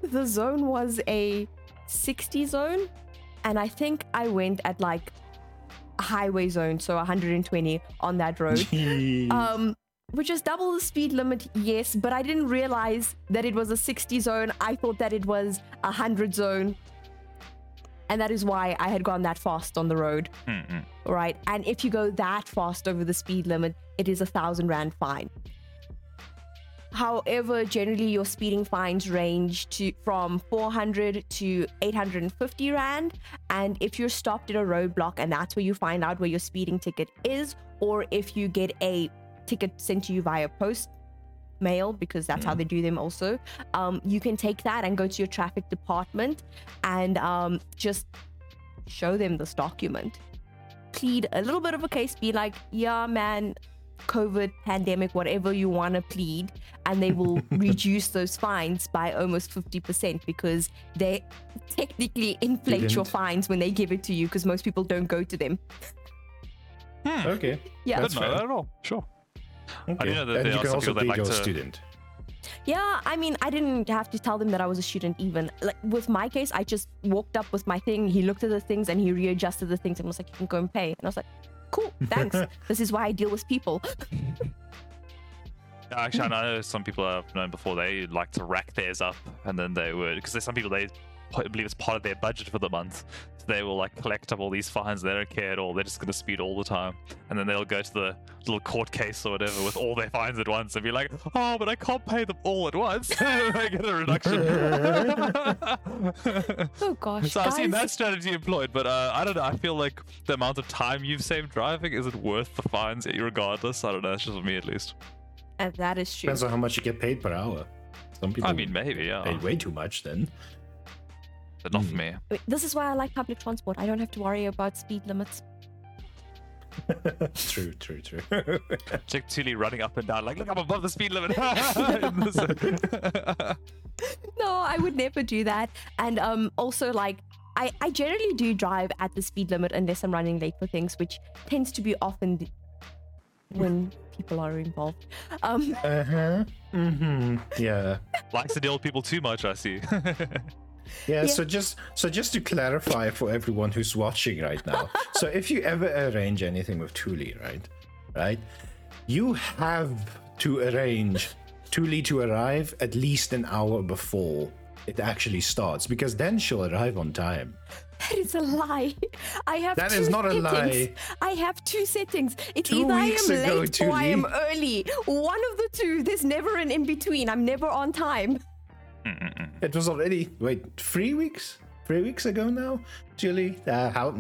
the zone was a 60 zone, and I think I went at like a highway zone, so 120 on that road. um, which is double the speed limit, yes, but I didn't realize that it was a 60 zone. I thought that it was a 100 zone. And that is why I had gone that fast on the road. Mm-mm. Right. And if you go that fast over the speed limit, it is a thousand rand fine. However, generally your speeding fines range to from 400 to 850 rand. And if you're stopped at a roadblock and that's where you find out where your speeding ticket is, or if you get a ticket sent to you via post mail because that's how they do them also um, you can take that and go to your traffic department and um, just show them this document plead a little bit of a case be like yeah man covid pandemic whatever you want to plead and they will reduce those fines by almost 50% because they technically inflate your Didn't. fines when they give it to you because most people don't go to them hmm. Okay. yeah That's Didn't fair. at all. Sure. Okay. do know that and you can also be like your to- student. Yeah, I mean, I didn't have to tell them that I was a student even. Like with my case, I just walked up with my thing. He looked at the things and he readjusted the things and was like, "You can go and pay." And I was like, "Cool, thanks. this is why I deal with people." Actually, I know some people I've known before. They like to rack theirs up, and then they would because there's some people they I believe it's part of their budget for the month. So they will like collect up all these fines. They don't care at all. They're just gonna speed all the time, and then they'll go to the little court case or whatever with all their fines at once and be like, "Oh, but I can't pay them all at once." I get a reduction. Oh gosh, So I've seen that strategy employed, but uh, I don't know. I feel like the amount of time you've saved driving isn't worth the fines, regardless. I don't know. It's just for me, at least. And that is true. Depends on how much you get paid per hour. Some people I mean, maybe, yeah, pay way too much then. But not for me. This is why I like public transport. I don't have to worry about speed limits. true, true, true. It's like Tuli running up and down, like, look, I'm above the speed limit. No, I would never do that. And um, also like. I, I generally do drive at the speed limit unless I'm running late for things, which tends to be often when people are involved. Um, uh huh. Mm-hmm. Yeah. Likes to deal with people too much, I see. Yeah, Yeah. so just so just to clarify for everyone who's watching right now. so if you ever arrange anything with Tuli, right? Right? You have to arrange Tuli to arrive at least an hour before it actually starts because then she'll arrive on time. That is a lie. I have That two is not a settings. lie. I have two settings. It's Two either I am ago, late or I am early. One of the two. There's never an in between. I'm never on time. It was already wait, three weeks? Three weeks ago now? Julie? Uh, how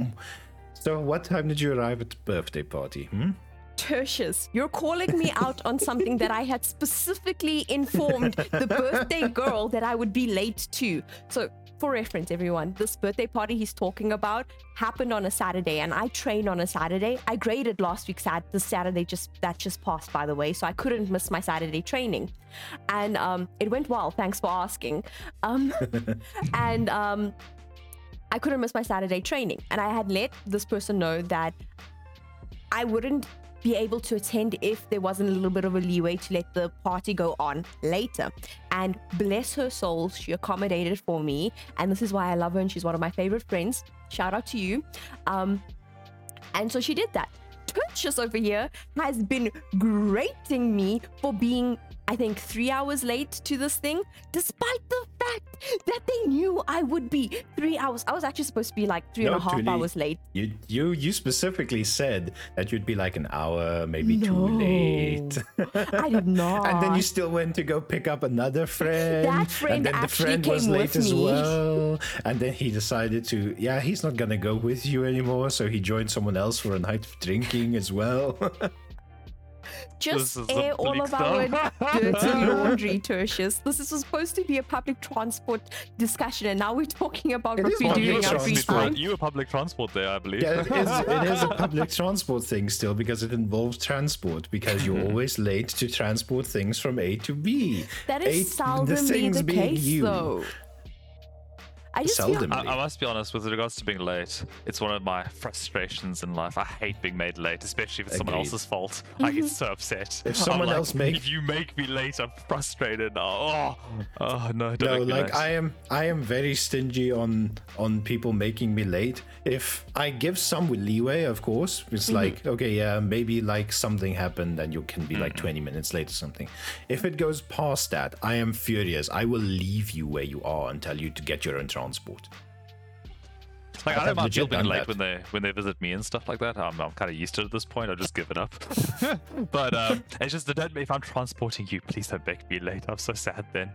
so what time did you arrive at the birthday party? Hmm? Tertius, you're calling me out on something that I had specifically informed the birthday girl that I would be late to. So, for reference, everyone, this birthday party he's talking about happened on a Saturday, and I trained on a Saturday. I graded last week's Sat the Saturday just that just passed, by the way, so I couldn't miss my Saturday training, and um, it went well. Thanks for asking. Um, and um, I couldn't miss my Saturday training, and I had let this person know that I wouldn't be able to attend if there wasn't a little bit of a leeway to let the party go on later. And bless her soul, she accommodated for me. And this is why I love her and she's one of my favorite friends. Shout out to you. Um, and so she did that. Tertius over here has been grating me for being, I think, three hours late to this thing, despite the fact that they knew I would be three hours. I was actually supposed to be like three and a half Tuli. hours late. You you you specifically said that you'd be like an hour, maybe No. too late. I did not. and then you still went to go pick up another friend. That friend and then the friend was late as me. well. And then he decided to, yeah, he's not gonna go with you anymore. So he joined someone else for a night of drinking as well. just This is the air all of our dirty laundry, Tertius. This is supposed to be a public transport discussion, and now we're talking about It what is we're public doing our free transport. time. You were public transport there, I believe. yeah, it is, it is a public transport thing still because it involves transport because you're mm-hmm. always late to transport things from A to B. That A- is seldomly things the being case, you. though. I just feel I, I must be honest, with regards to being late, it's one of my frustrations in life. I hate being made late, especially if it's someone Agreed. else's fault. I get so upset. If I'm someone like, else make- if you make me late, I'm frustrated. Oh, oh, oh no, don't no make me like late. i am i am very stingy on on people making me late if i give some leeway of course it's mm-hmm. like okay yeah maybe like something happened and you can be like 20 minutes late or something if it goes past that i am furious i will leave you where you are and tell you to get your own transport Like I've I don't mind legit people being done late that. when they when they visit me and stuff like that. I'm, I'm kind of used to it at this point. I've just given up. but um, it's just that don't, if I'm transporting you, please don't make me late. I'm so sad then.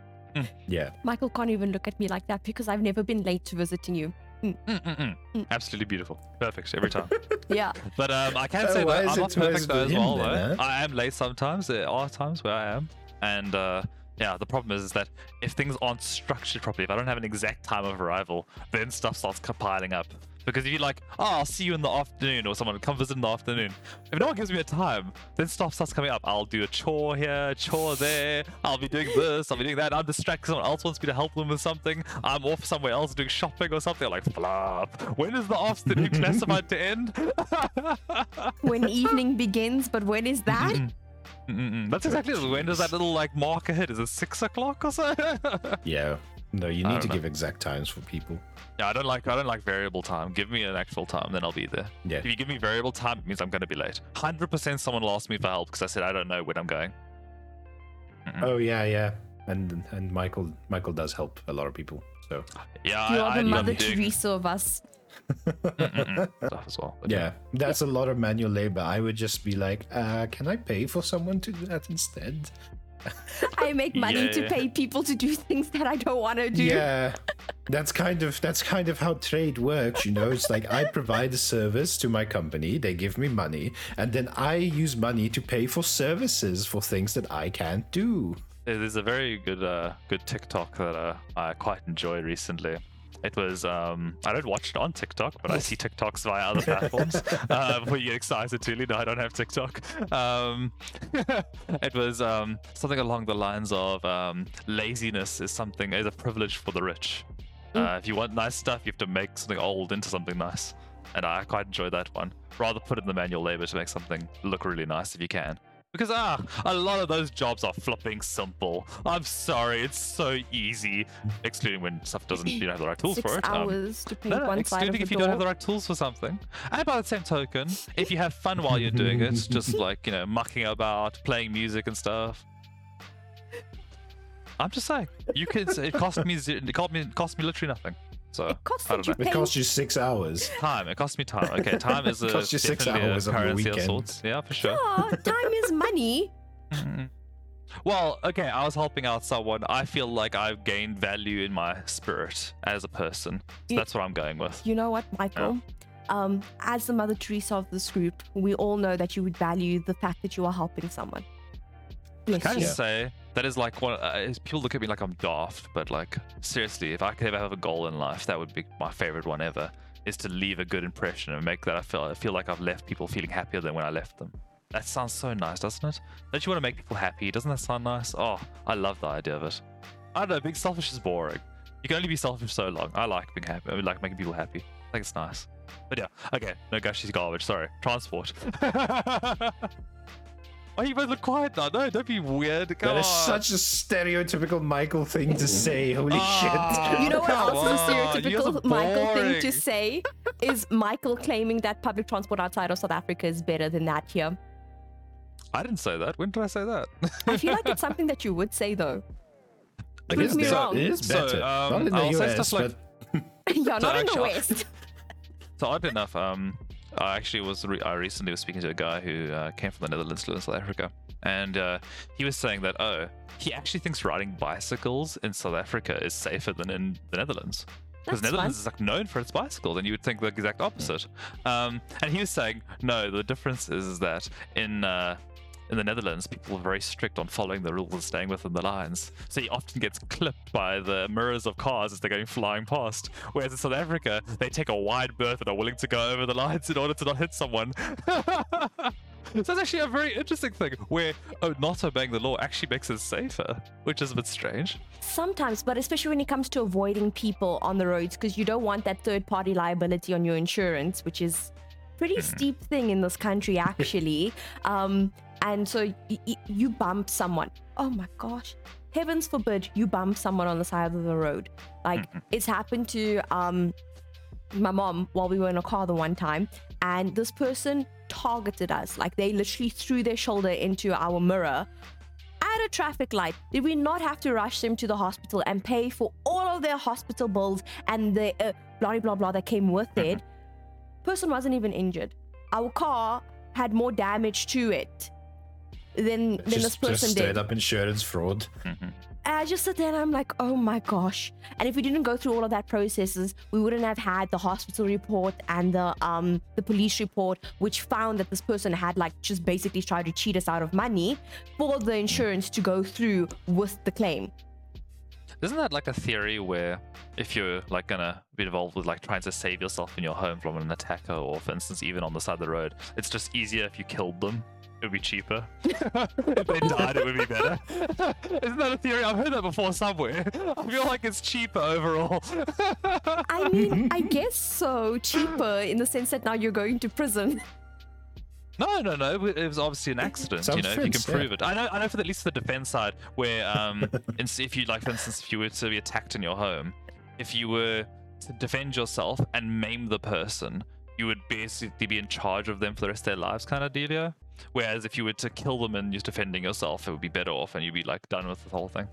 yeah Michael can't even look at me like that because I've never been late to visiting you. Mm-mm-mm. Absolutely beautiful, perfect every time. Yeah. But um, I can Oh, say that I'm not perfect though as well. then, though. huh? I am late sometimes. There are times where I am, and uh, yeah, the problem is, is that if things aren't structured properly, if I don't have an exact time of arrival, then stuff starts compiling up. Because if you're like, oh, I'll see you in the afternoon, or someone come visit in the afternoon, if no one gives me a time, then stuff starts coming up. I'll do a chore here, a chore there. I'll be doing this. I'll be doing that. I'm distracted. Someone else wants me to help them with something. I'm off somewhere else doing shopping or something. I'm like, flop. When is the afternoon classified to end? When evening begins, but when is that? Mm-hmm. Mm-mm. That's exactly it. When does that little like marker hit? Is it six o'clock or so? yeah no you need to know. give exact times for people yeah, I don't like I don't like variable time. Give me an actual time, then I'll be there. Yeah. If you give me variable time, it means I'm going to be late. Hundred percent, someone will ask me for help because I said I don't know when I'm going. oh yeah yeah and and michael michael does help a lot of people so Yeah, you're I the end up Mother Teresa of us. stuff as well. but yeah that's a lot of manual labor i would just be like uh can i pay for someone to do that instead I make money to pay people to do things that I don't want to do. Yeah, that's kind of that's kind of how trade works. You know, it's like I provide a service to my company, they give me money, and then I use money to pay for services for things that I can't do. There's a very good uh, good TikTok that uh, I quite enjoy recently. It was um, I don't watch it on TikTok, but I see TikToks via other platforms. uh, before you get excited, Tuli, no, I don't have TikTok. Um, it was um, something along the lines of um, laziness is something is a privilege for the rich. Uh, if you want nice stuff, you have to make something old into something nice, and I quite enjoy that one. Rather put in the manual labor to make something look really nice if you can. Because ah, a lot of those jobs are flipping simple. I'm sorry, it's so easy, excluding when stuff doesn't you don't have the right tools Six for it. Um, to paint no, no, one side of excluding if you door. don't have the right tools for something. And by the same token, if you have fun while you're doing it, just like, you know, mucking about, playing music and stuff. I'm just saying, you could. It cost me. It cost me. It cost me literally nothing. So It costs I don't you know. It costs you six hours. Time. It costs me time. Okay, time is a Costs you six definitely hours a on your currency of weekend. sorts. Yeah, for sure. Yeah, time is money. Mhm. Well, okay, I was helping out someone. I feel like I've gained value in my spirit as a person. So You- that's what I'm going with. You know what, Michael? Um, as the Mother Teresa of this group, we all know that you would value the fact that you are helping someone. Bless Can I you. just say that is like one? Uh, people look at me like I'm daft, but like seriously, if I could ever have a goal in life, that would be my favorite one ever. Is to leave a good impression and make that I feel I feel like I've left people feeling happier than when I left them. That sounds so nice, doesn't it? Don't you want to make people happy? Doesn't that sound nice? Oh, I love the idea of it. I don't know. Being selfish is boring. You can only be selfish so long. I like being happy. I like making people happy. I think it's nice. But yeah, okay. No, gosh, she's garbage. Sorry. Transport. Why you both look quiet now? No, don't be weird. Come That is on. such a stereotypical Michael thing to say. Holy shit! You know what Come else is a on, stereotypical Michael thing to say? Is Michael claiming that public transport outside of South Africa is better than that here? I didn't say that. When did I say that? I feel like it's something that you would say though. shit! Prove me better- wrong. It is So, better. um, Not in the I'll say stuff like- but yeah, not in the actually- West. So odd enough, um, I actually was re- I recently was speaking to a guy who uh, came from the Netherlands to live in South Africa, and uh, he was saying that oh, he actually thinks riding bicycles in South Africa is safer than in the Netherlands. Because Netherlands fun. is like known for its bicycles, and you would think the exact opposite. Um, and he was saying, no, the difference is, is that in uh, in the Netherlands, people are very strict on following the rules and staying within the lines. So he often gets clipped by the mirrors of cars as they're going flying past. Whereas in South Africa, they take a wide berth and are willing to go over the lines in order to not hit someone. so that's actually a very interesting thing where oh, not obeying the law actually makes it safer, which is a bit strange. Sometimes, but especially when it comes to avoiding people on the roads, because you don't want that third party liability on your insurance, which is pretty steep thing in this country actually. um, and so y- you bump someone. Oh my gosh. Heavens forbid you bump someone on the side of the road. Like it's happened to um my mom while we were in a car the one time, and this person targeted us. Like they literally threw their shoulder into our mirror at a traffic light. Did we not have to rush them to the hospital and pay for all of their hospital bills and the uh, blah blah blah that came with it? Person wasn't even injured. Our car had more damage to it than than this Just, person just straight did. up insurance fraud. And I just sit there and I'm like, oh my gosh. And if we didn't go through all of that processes, we wouldn't have had the hospital report and the um the police report, which found that this person had like just basically tried to cheat us out of money for the insurance to go through with the claim. Isn't that like a theory where if you're like gonna be involved with like trying to save yourself in your home from an attacker, or for instance, even on the side of the road, it's just easier if you killed them. It would be cheaper. if they died, it would be better. Isn't that a theory? I've heard that before somewhere. I feel like it's cheaper overall. I mean, I guess so. Cheaper in the sense that now you're going to prison. No, no, no. It was obviously an accident. you know, if you can Self-defense, yeah. prove it. I know, I know. For the, at least the defense side, where um, if you like, for instance, if you were to be attacked in your home, if you were to defend yourself and maim the person, you would basically be in charge of them for the rest of their lives, kind of dealio. Whereas if you were to kill them and you're defending yourself, it would be better off, and you'd be like done with the whole thing.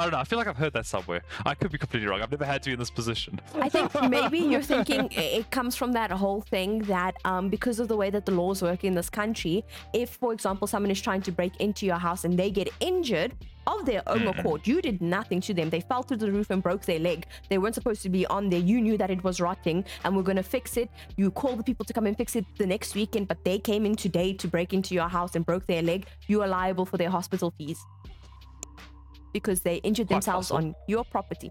I don't know. I feel like I've heard that somewhere. I could be completely wrong. I've never had to be in this position. I think maybe you're thinking it comes from that whole thing that um, because of the way that the laws work in this country, if, for example, someone is trying to break into your house and they get injured of their own accord, you did nothing to them. They fell through the roof and broke their leg. They weren't supposed to be on there. You knew that it was rotting and we're going to fix it. You call the people to come and fix it the next weekend, but they came in today to break into your house and broke their leg. You are liable for their hospital fees because they injured Quite themselves possible. on your property.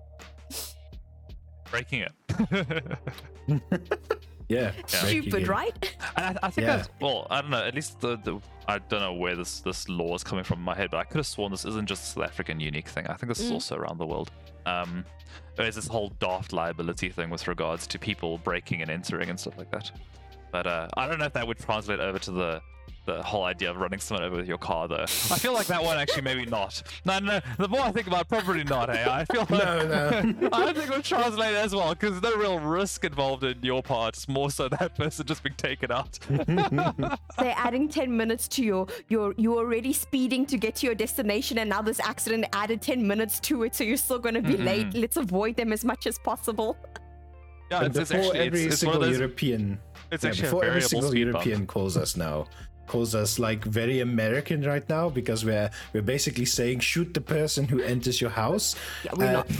Breaking it. Yeah. breaking Stupid, it. right? And I, I think Yeah. that's well. I don't know. At least the, the I don't know where this this law is coming from in my head, but I could have sworn this isn't just a South African unique thing. I think this is also around the world. Um, there's this whole daft liability thing with regards to people breaking and entering and stuff like that. But uh, I don't know if that would translate over to the the whole idea of running someone over with your car, though. I feel like that one actually maybe not. No, no. The more I think about, it, probably not. Hey, I feel like No, no. I don't think it would translate as well because there's no real risk involved in your part. It's more so that person just being taken out. They're adding 10 minutes to your your you're already speeding to get to your destination and now this accident added 10 minutes to it so you're still going to be late. Let's avoid them as much as possible. Yeah, it's, it's before actually every it's, it's one single of those. European, It's yeah, actually a before every single speed bump. European calls us now, calls us like very American right now because we're we're basically saying shoot the person who enters your house. Yeah, we're Uh, not.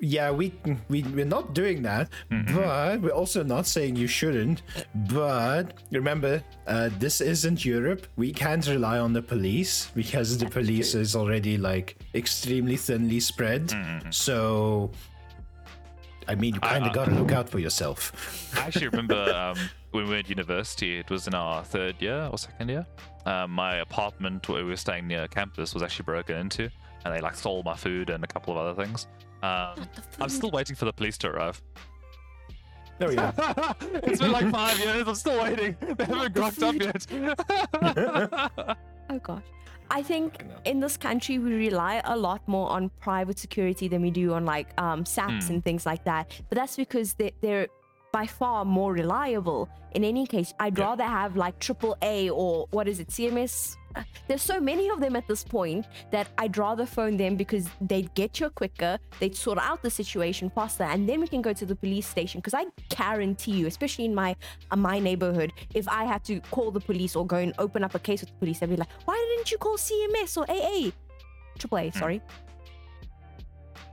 Yeah, we we we're not doing that, but we're also not saying you shouldn't. But remember, uh, this isn't Europe. We can't rely on the police because the police is already like extremely thinly spread. So, I mean, you kind I- of gotta look out for yourself. I actually remember um, when we were at university, it was in our third year or second year. Um, my apartment where we were staying near campus was actually broken into, and they like stole my food and a couple of other things. Um, I'm still waiting for the police to arrive. There we go. it's been like five years. I'm still waiting. They haven't grokked up yet. Oh gosh. I think in this country we rely a lot more on private security than we do on like um, SAPS Hmm. and things like that. But that's because they, they're by far more reliable. In any case, I'd Yeah. rather have like AAA or what is it, CMS? There's so many of them at this point that I'd rather phone them because they'd get you quicker, they'd sort out the situation faster, and then we can go to the police station. Because I guarantee you, especially in my uh, my neighborhood, if I had to call the police or go and open up a case with the police, they'd be like, "Why didn't you call CMS or AA?" AAA, sorry.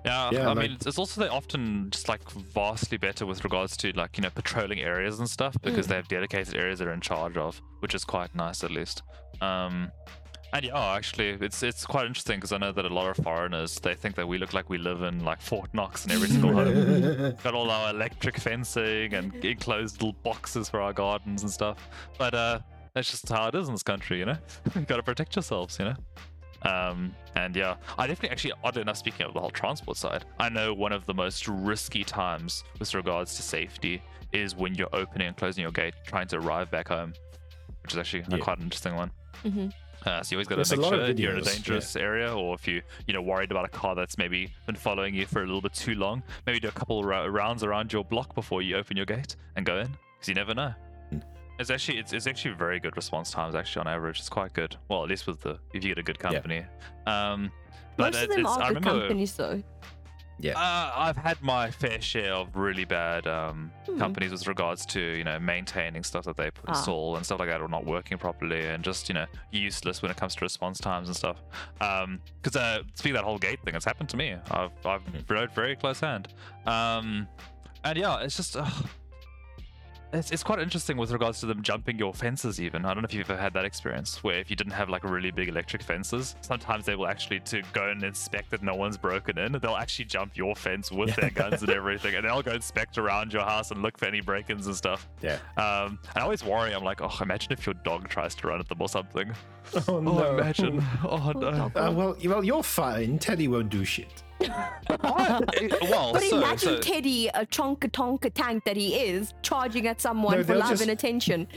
Yeah, Yeah, I like- mean, it's, also they often just like vastly better with regards to like you know patrolling areas and stuff because they have dedicated areas they're in charge of, which is quite nice at least. Um, and yeah, actually, it's it's quite interesting because I know that a lot of foreigners they think that we look like we live in like Fort Knox in every single home. Got all our electric fencing and enclosed little boxes for our gardens and stuff. But uh, That's just how it is in this country, you know. you got to protect yourselves, you know. Um, and yeah, I definitely actually, oddly enough, speaking of the whole transport side, I know one of the most risky times with regards to safety is when you're opening and closing your gate, trying to arrive back home, which is actually a Yeah. quite an interesting one. hmm Uh, so you always got to make sure of you're in a videos, yeah. dangerous area, or if you you know worried about a car that's maybe been following you for a little bit too long, maybe do a couple ra- rounds around your block before you open your gate and go in, because you never know. Hmm. It's actually it's, it's actually very good response times actually on average. It's quite good. Well, at least with the if you get a good company. Um, but Most of it's, them it's, are I good remember companies, though. Yeah. uh, I've had my fair share of really bad um, Hmm. companies with regards to you know maintaining stuff that they p- Ah. install and stuff like that, or not working properly, and just you know useless when it comes to response times and stuff. Because uh, speaking of that whole gate thing, it's happened to me. I've I've Mhm. rode very close hand. Um, and yeah, it's just. Uh, it's, it's quite interesting with regards to them jumping your fences even i don't know if you've ever had that experience where if you didn't have like really big electric fences sometimes they will actually to go and inspect that no one's broken in they'll actually jump your fence with their guns and everything and they'll go inspect around your house and look for any break-ins and stuff Yeah. um and i always worry i'm like oh imagine if your dog tries to run at them or something Oh oh no. imagine oh Oh, no dog. Uh, well, well, you're fine. Teddy won't do shit. Well But so, imagine so Teddy, a chonka tonka tank that he is, charging at someone No, for love just- and attention.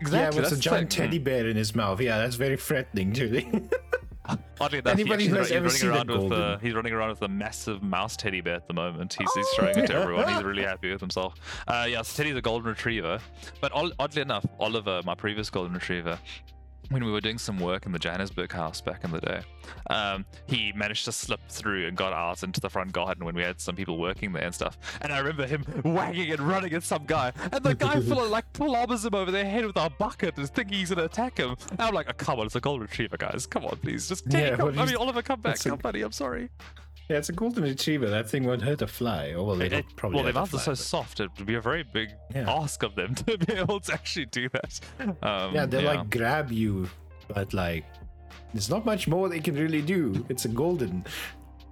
exactly yeah, with that's a giant thing. teddy bear in his mouth. Yeah, that's very threatening, Julie. Oddly enough, he Anybody actually who has he's ever running seen around with a, he's running around with a massive mouse teddy bear at the moment. He's, he's Oh. showing it to everyone. He's really happy with himself. Uh, yeah, so Teddy's a golden retriever, but oddly enough, Oliver, my previous golden retriever, when we were doing some work in the Johannesburg house back in the day, um, he managed to slip through and got out into the front garden when we had some people working there and stuff. And I remember him wagging and running at some guy, and the guy full of like clobbers him over their head with our bucket and thinking he's gonna attack him. And I'm like, oh, come on, it's a golden retriever, guys. Come on, please, just Teddy, Yeah, come, but I mean, Oliver, come back, that's a- buddy. I'm sorry. Yeah, it's a golden retriever. That thing won't hurt a fly. Oh, well, It- it'll it- probably well, their hurt a mouths are fly, so but- soft. It would be a very big Yeah. ask of them to be able to actually do that. Um, Yeah, they like grab you, but like, there's not much more they can really do. It's a golden.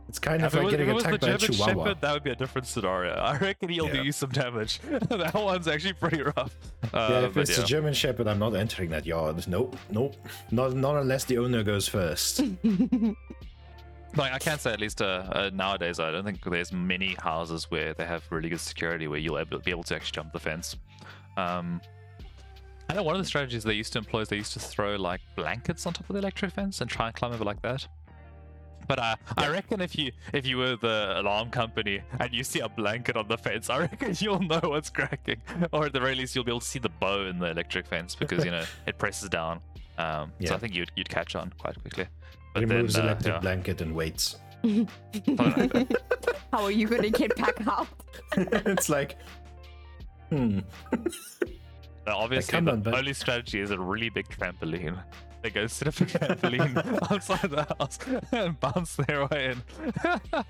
It's kind If of it like was, getting it was the attacked by a German chihuahua. Shepherd, that would be a different scenario. I reckon he'll do Yeah. you some damage. that one's actually pretty rough. Uh, Yeah, if it's yeah. a German Shepherd, I'm not entering that yard. Nope, nope. Not not unless the owner goes first. Like I can't say at least uh, uh, nowadays, I don't think there's many houses where they have really good security where you'll be able to actually jump the fence. Um, I know one of the strategies they used to employ is they used to throw like blankets on top of the electric fence and try and climb over like that. But uh, I reckon if you if you were the alarm company and you see a blanket on the fence, I reckon you'll know what's cracking, or at the very least you'll be able to see the bow in the electric fence because you know it presses down. Um, So I think you'd you'd catch on quite quickly. But Removes then, uh, electric yeah. blanket and waits. How are you gonna get back out? it's like, hmm. Uh, obviously, come the on, bud. only strategy is a really big trampoline. They go set up a trampoline outside the house and bounce their way in.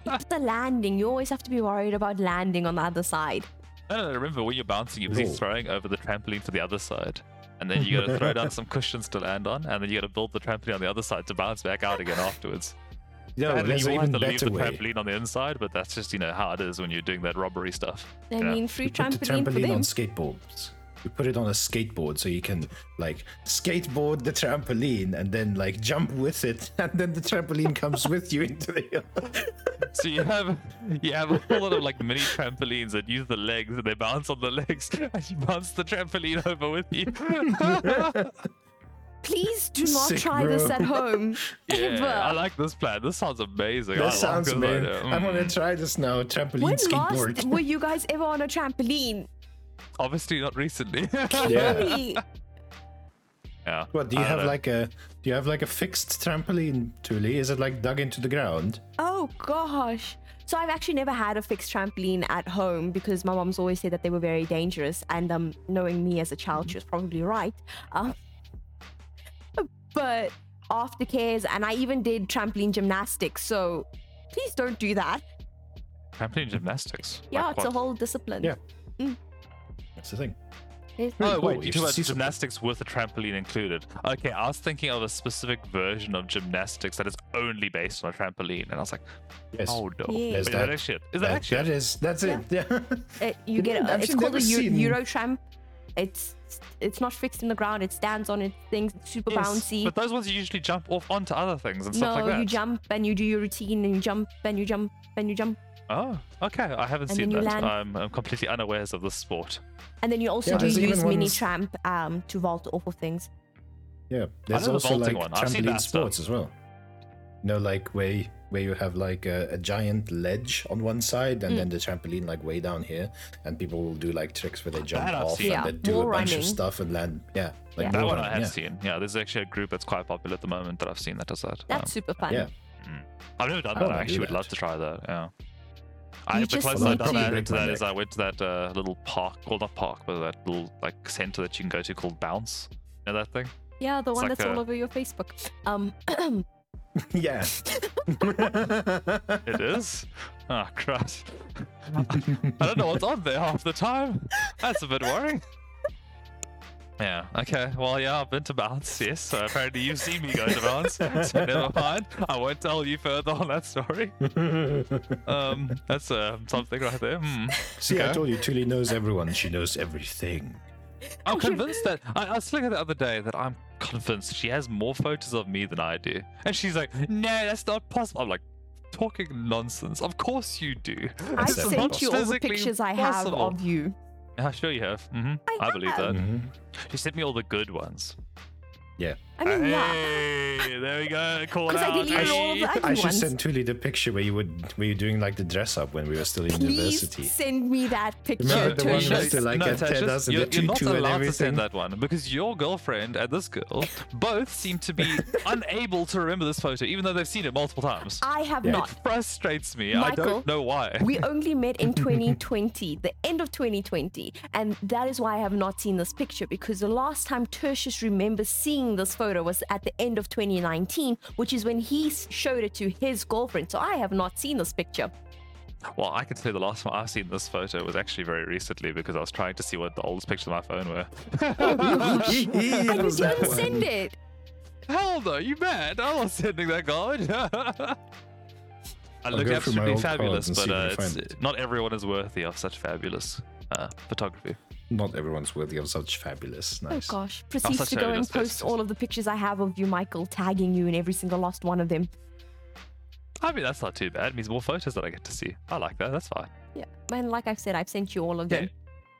It's the landing. You always have to be worried about landing on the other side. no, no, no remember when you're bouncing, you're busy throwing over the trampoline for the other side. And then you gotta throw down some cushions to land on, and then you gotta build the trampoline on the other side to bounce back out again afterwards. No, and then there's you an will have to leave the way. trampoline on the inside, but that's just, you know, how it is when you're doing that robbery stuff. I Yeah. mean, free You put the trampoline, for them. on skateboards. You put it on a skateboard so you can like skateboard the trampoline and then like jump with it, and then the trampoline comes with you into the. Air. So you have you have a whole lot of like mini trampolines that use the legs and they bounce on the legs and you bounce the trampoline over with you. Please do not Sick, try this at home. yeah, I like this plan. This sounds amazing. I That like sounds this amazing. idea. I want Mm. to try this now. Trampoline when skateboard. last were you guys ever on a trampoline? Obviously not recently. Yeah. Yeah. What do you I have know. like a? Do you have like a fixed trampoline, Tuli? Is it like dug into the ground? Oh gosh. So I've actually never had a fixed trampoline at home because my mom's always said that they were very dangerous. And um, knowing me as a child, she was probably right. Um, but aftercares, and I even did trampoline gymnastics. So please don't do that. trampoline gymnastics? Yeah, Like it's a whole discipline. Yeah. That's the thing. It's- Oh cool. wait, You you talk about see some- gymnastics with a trampoline included. Okay, I was thinking of a specific version of gymnastics that is only based on a trampoline, and I was like, Yes. oh no, Yeah. Is that that- actually it? Is that That- actually that it? is. That's it. Yeah. it- uh, you get I've it's called a seen- Eurotramp. It's it's not fixed in the ground. It stands on its things. It's super Yes, bouncy. But those ones you usually jump off onto other things and stuff no, like that. No, you jump and you do your routine and you jump and you jump and you jump. Oh, okay. I haven't And seen that. land- I'm, I'm completely unawares of this sport. And then you also Yeah, do use mini ones- tramp um, to vault off of things. Yeah, there's know the also like one. I've trampoline sports as well. You know, like where where you have like a, a giant ledge on one side and Mm. then the trampoline like way down here, and people will do like tricks where they jump That off seen. Yeah, and they do a bunch running. of stuff and land. Yeah, like Yeah. That wall one I have yeah. seen. Yeah, there's actually a group that's quite popular at the moment that I've seen that does that. That's Um, super fun. Yeah, I've never done I that. I, wanna actually would that. love to try that. Yeah. I, You the just closest I've done to- that, to that is. I went to that uh, little park, well not park, but that little like center that you can go to called Bounce. You know that thing? Yeah, the one like that's all over your Facebook. Um, yeah. It is? Oh, crap. I don't know what's on there half the time. That's a bit worrying. Yeah, okay. Well, yeah, I've been to Bounce, yes. So apparently you've seen me go to Bounce. So never mind. I won't tell you further on that story. Um, That's uh, something right there. Hmm. See, I told you, Tuli knows everyone. She knows everything. I'm convinced that I, I was looking at the other day that I'm convinced she has more photos of me than I do, and she's like, "No, that's not possible." I'm like, talking nonsense. Of course you do. I That's It's not sent you all the pictures I have possible. of you. Yeah, sure you have. hmm I, believe have. that. Mhm. She sent me all the good ones. Yeah. I mean, yeah. Hey, there we go. Call it 'Cause I out. deleted all of the I should ones. send Tuli the picture where you would were you doing like the dress up when we were still in Please university. send me that picture, Remember the one Tertius. next to, like, no, a Ted Tertius, the you're, you're not allowed to send that one because your girlfriend and this girl both seem to be unable to remember this photo, even though they've seen it multiple times. I have Yeah. not. It frustrates me. I don't know why. We only met in 2020, the end of 2020, and that is why I have not seen this picture because the last time Tertius remembers seeing this photo was at the end of 2019, which is when he showed it to his girlfriend. So I have not seen this picture. Well, I can say the last time I've seen this photo was actually very recently because I was trying to see what the oldest pictures on my phone were. And you Was that didn't one? send it. Hell no, you mad? I'm not sending that card. I look go through my absolutely fabulous, but see if I uh, it's, it. not everyone is worthy of such fabulous uh, photography. Not everyone's worthy of such fabulous. Nice. Oh gosh. Proceeds to go and post all of the pictures I have of you, Michael, tagging you in every single last one of them. I mean, that's not too bad. It means more photos that I get to see. I like that. That's fine. Yeah. And like I've said, I've sent you all of them.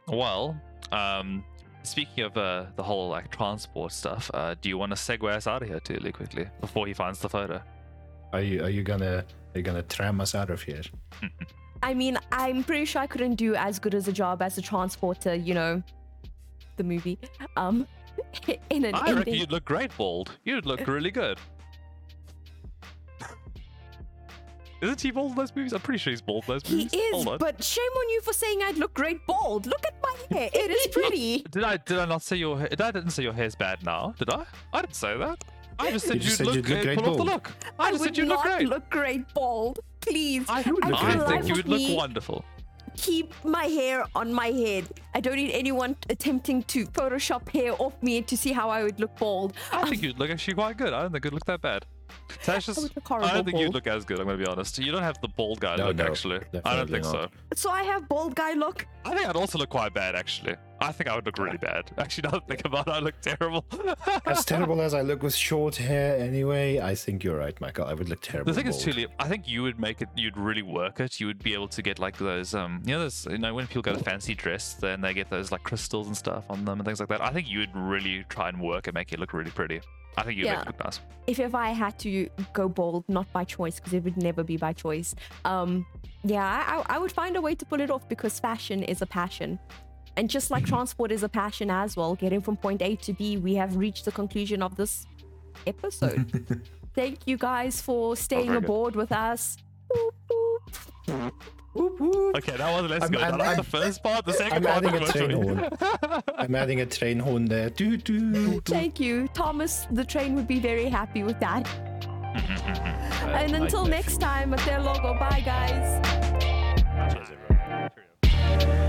Well, um, speaking of uh, the whole like transport stuff, uh, do you want to segue us out of here, too, quickly before he finds the photo? Are you are you gonna are you gonna tram us out of here? I mean, I'm pretty sure I couldn't do as good as a job as a transporter, you know, the movie. Um, in an I reckon you'd look great bald. You'd look really good. Isn't he bald in those movies? I'm pretty sure he's bald in those movies. He is, but shame on you for saying I'd look great bald. Look at my hair; it is pretty. Did I did I not say your hair? I didn't say your hair's bad now, did I? I didn't say that. I just said You just you'd said look, you'd look uh, great pull off the bald. look. I, just would said you'd look not great. look great bald. Please, I would and look I great think you would look me, wonderful. keep my hair on my head. I don't need anyone attempting to Photoshop hair off me to see how I would look bald. I think you'd look actually quite good. I don't think it'd look that bad. Tasha's, I would look I horrible don't think you'd look as good. I'm gonna be honest. You don't have the bald guy No, look no, actually. I don't think so. not. So I have bald guy look. I think I'd also look quite bad actually. I think I would look really bad. Actually, now that I think about it, I look terrible. As terrible as I look with short hair, anyway, I think you're right, Michael. I would look terrible. The thing is, bald. Tulip, I think you would make it. You'd really work it. You would be able to get like those, um, you know, those, you know, when people go to fancy dress, then they get those like crystals and stuff on them and things like that. I think you would really try and work and make it look really pretty. I think you'd Yeah. make it nice. if if I had to go bold, not by choice, because it would never be by choice. Um, yeah, I, I would find a way to pull it off because fashion is a passion, and just like transport is a passion as well. Getting from point A to B, we have reached the conclusion of this episode. Thank you guys for staying very good. aboard with us. Boop, boop. Whoop, whoop. Okay, that was less I'm. I'm, that I'm, the first part. The second I'm part. Adding a train horn. I'm adding a train horn there. Thank you, Thomas. The train would be very happy with that. and until next time, Matteo logo. bye, guys. Cheers, everyone. Cheerio.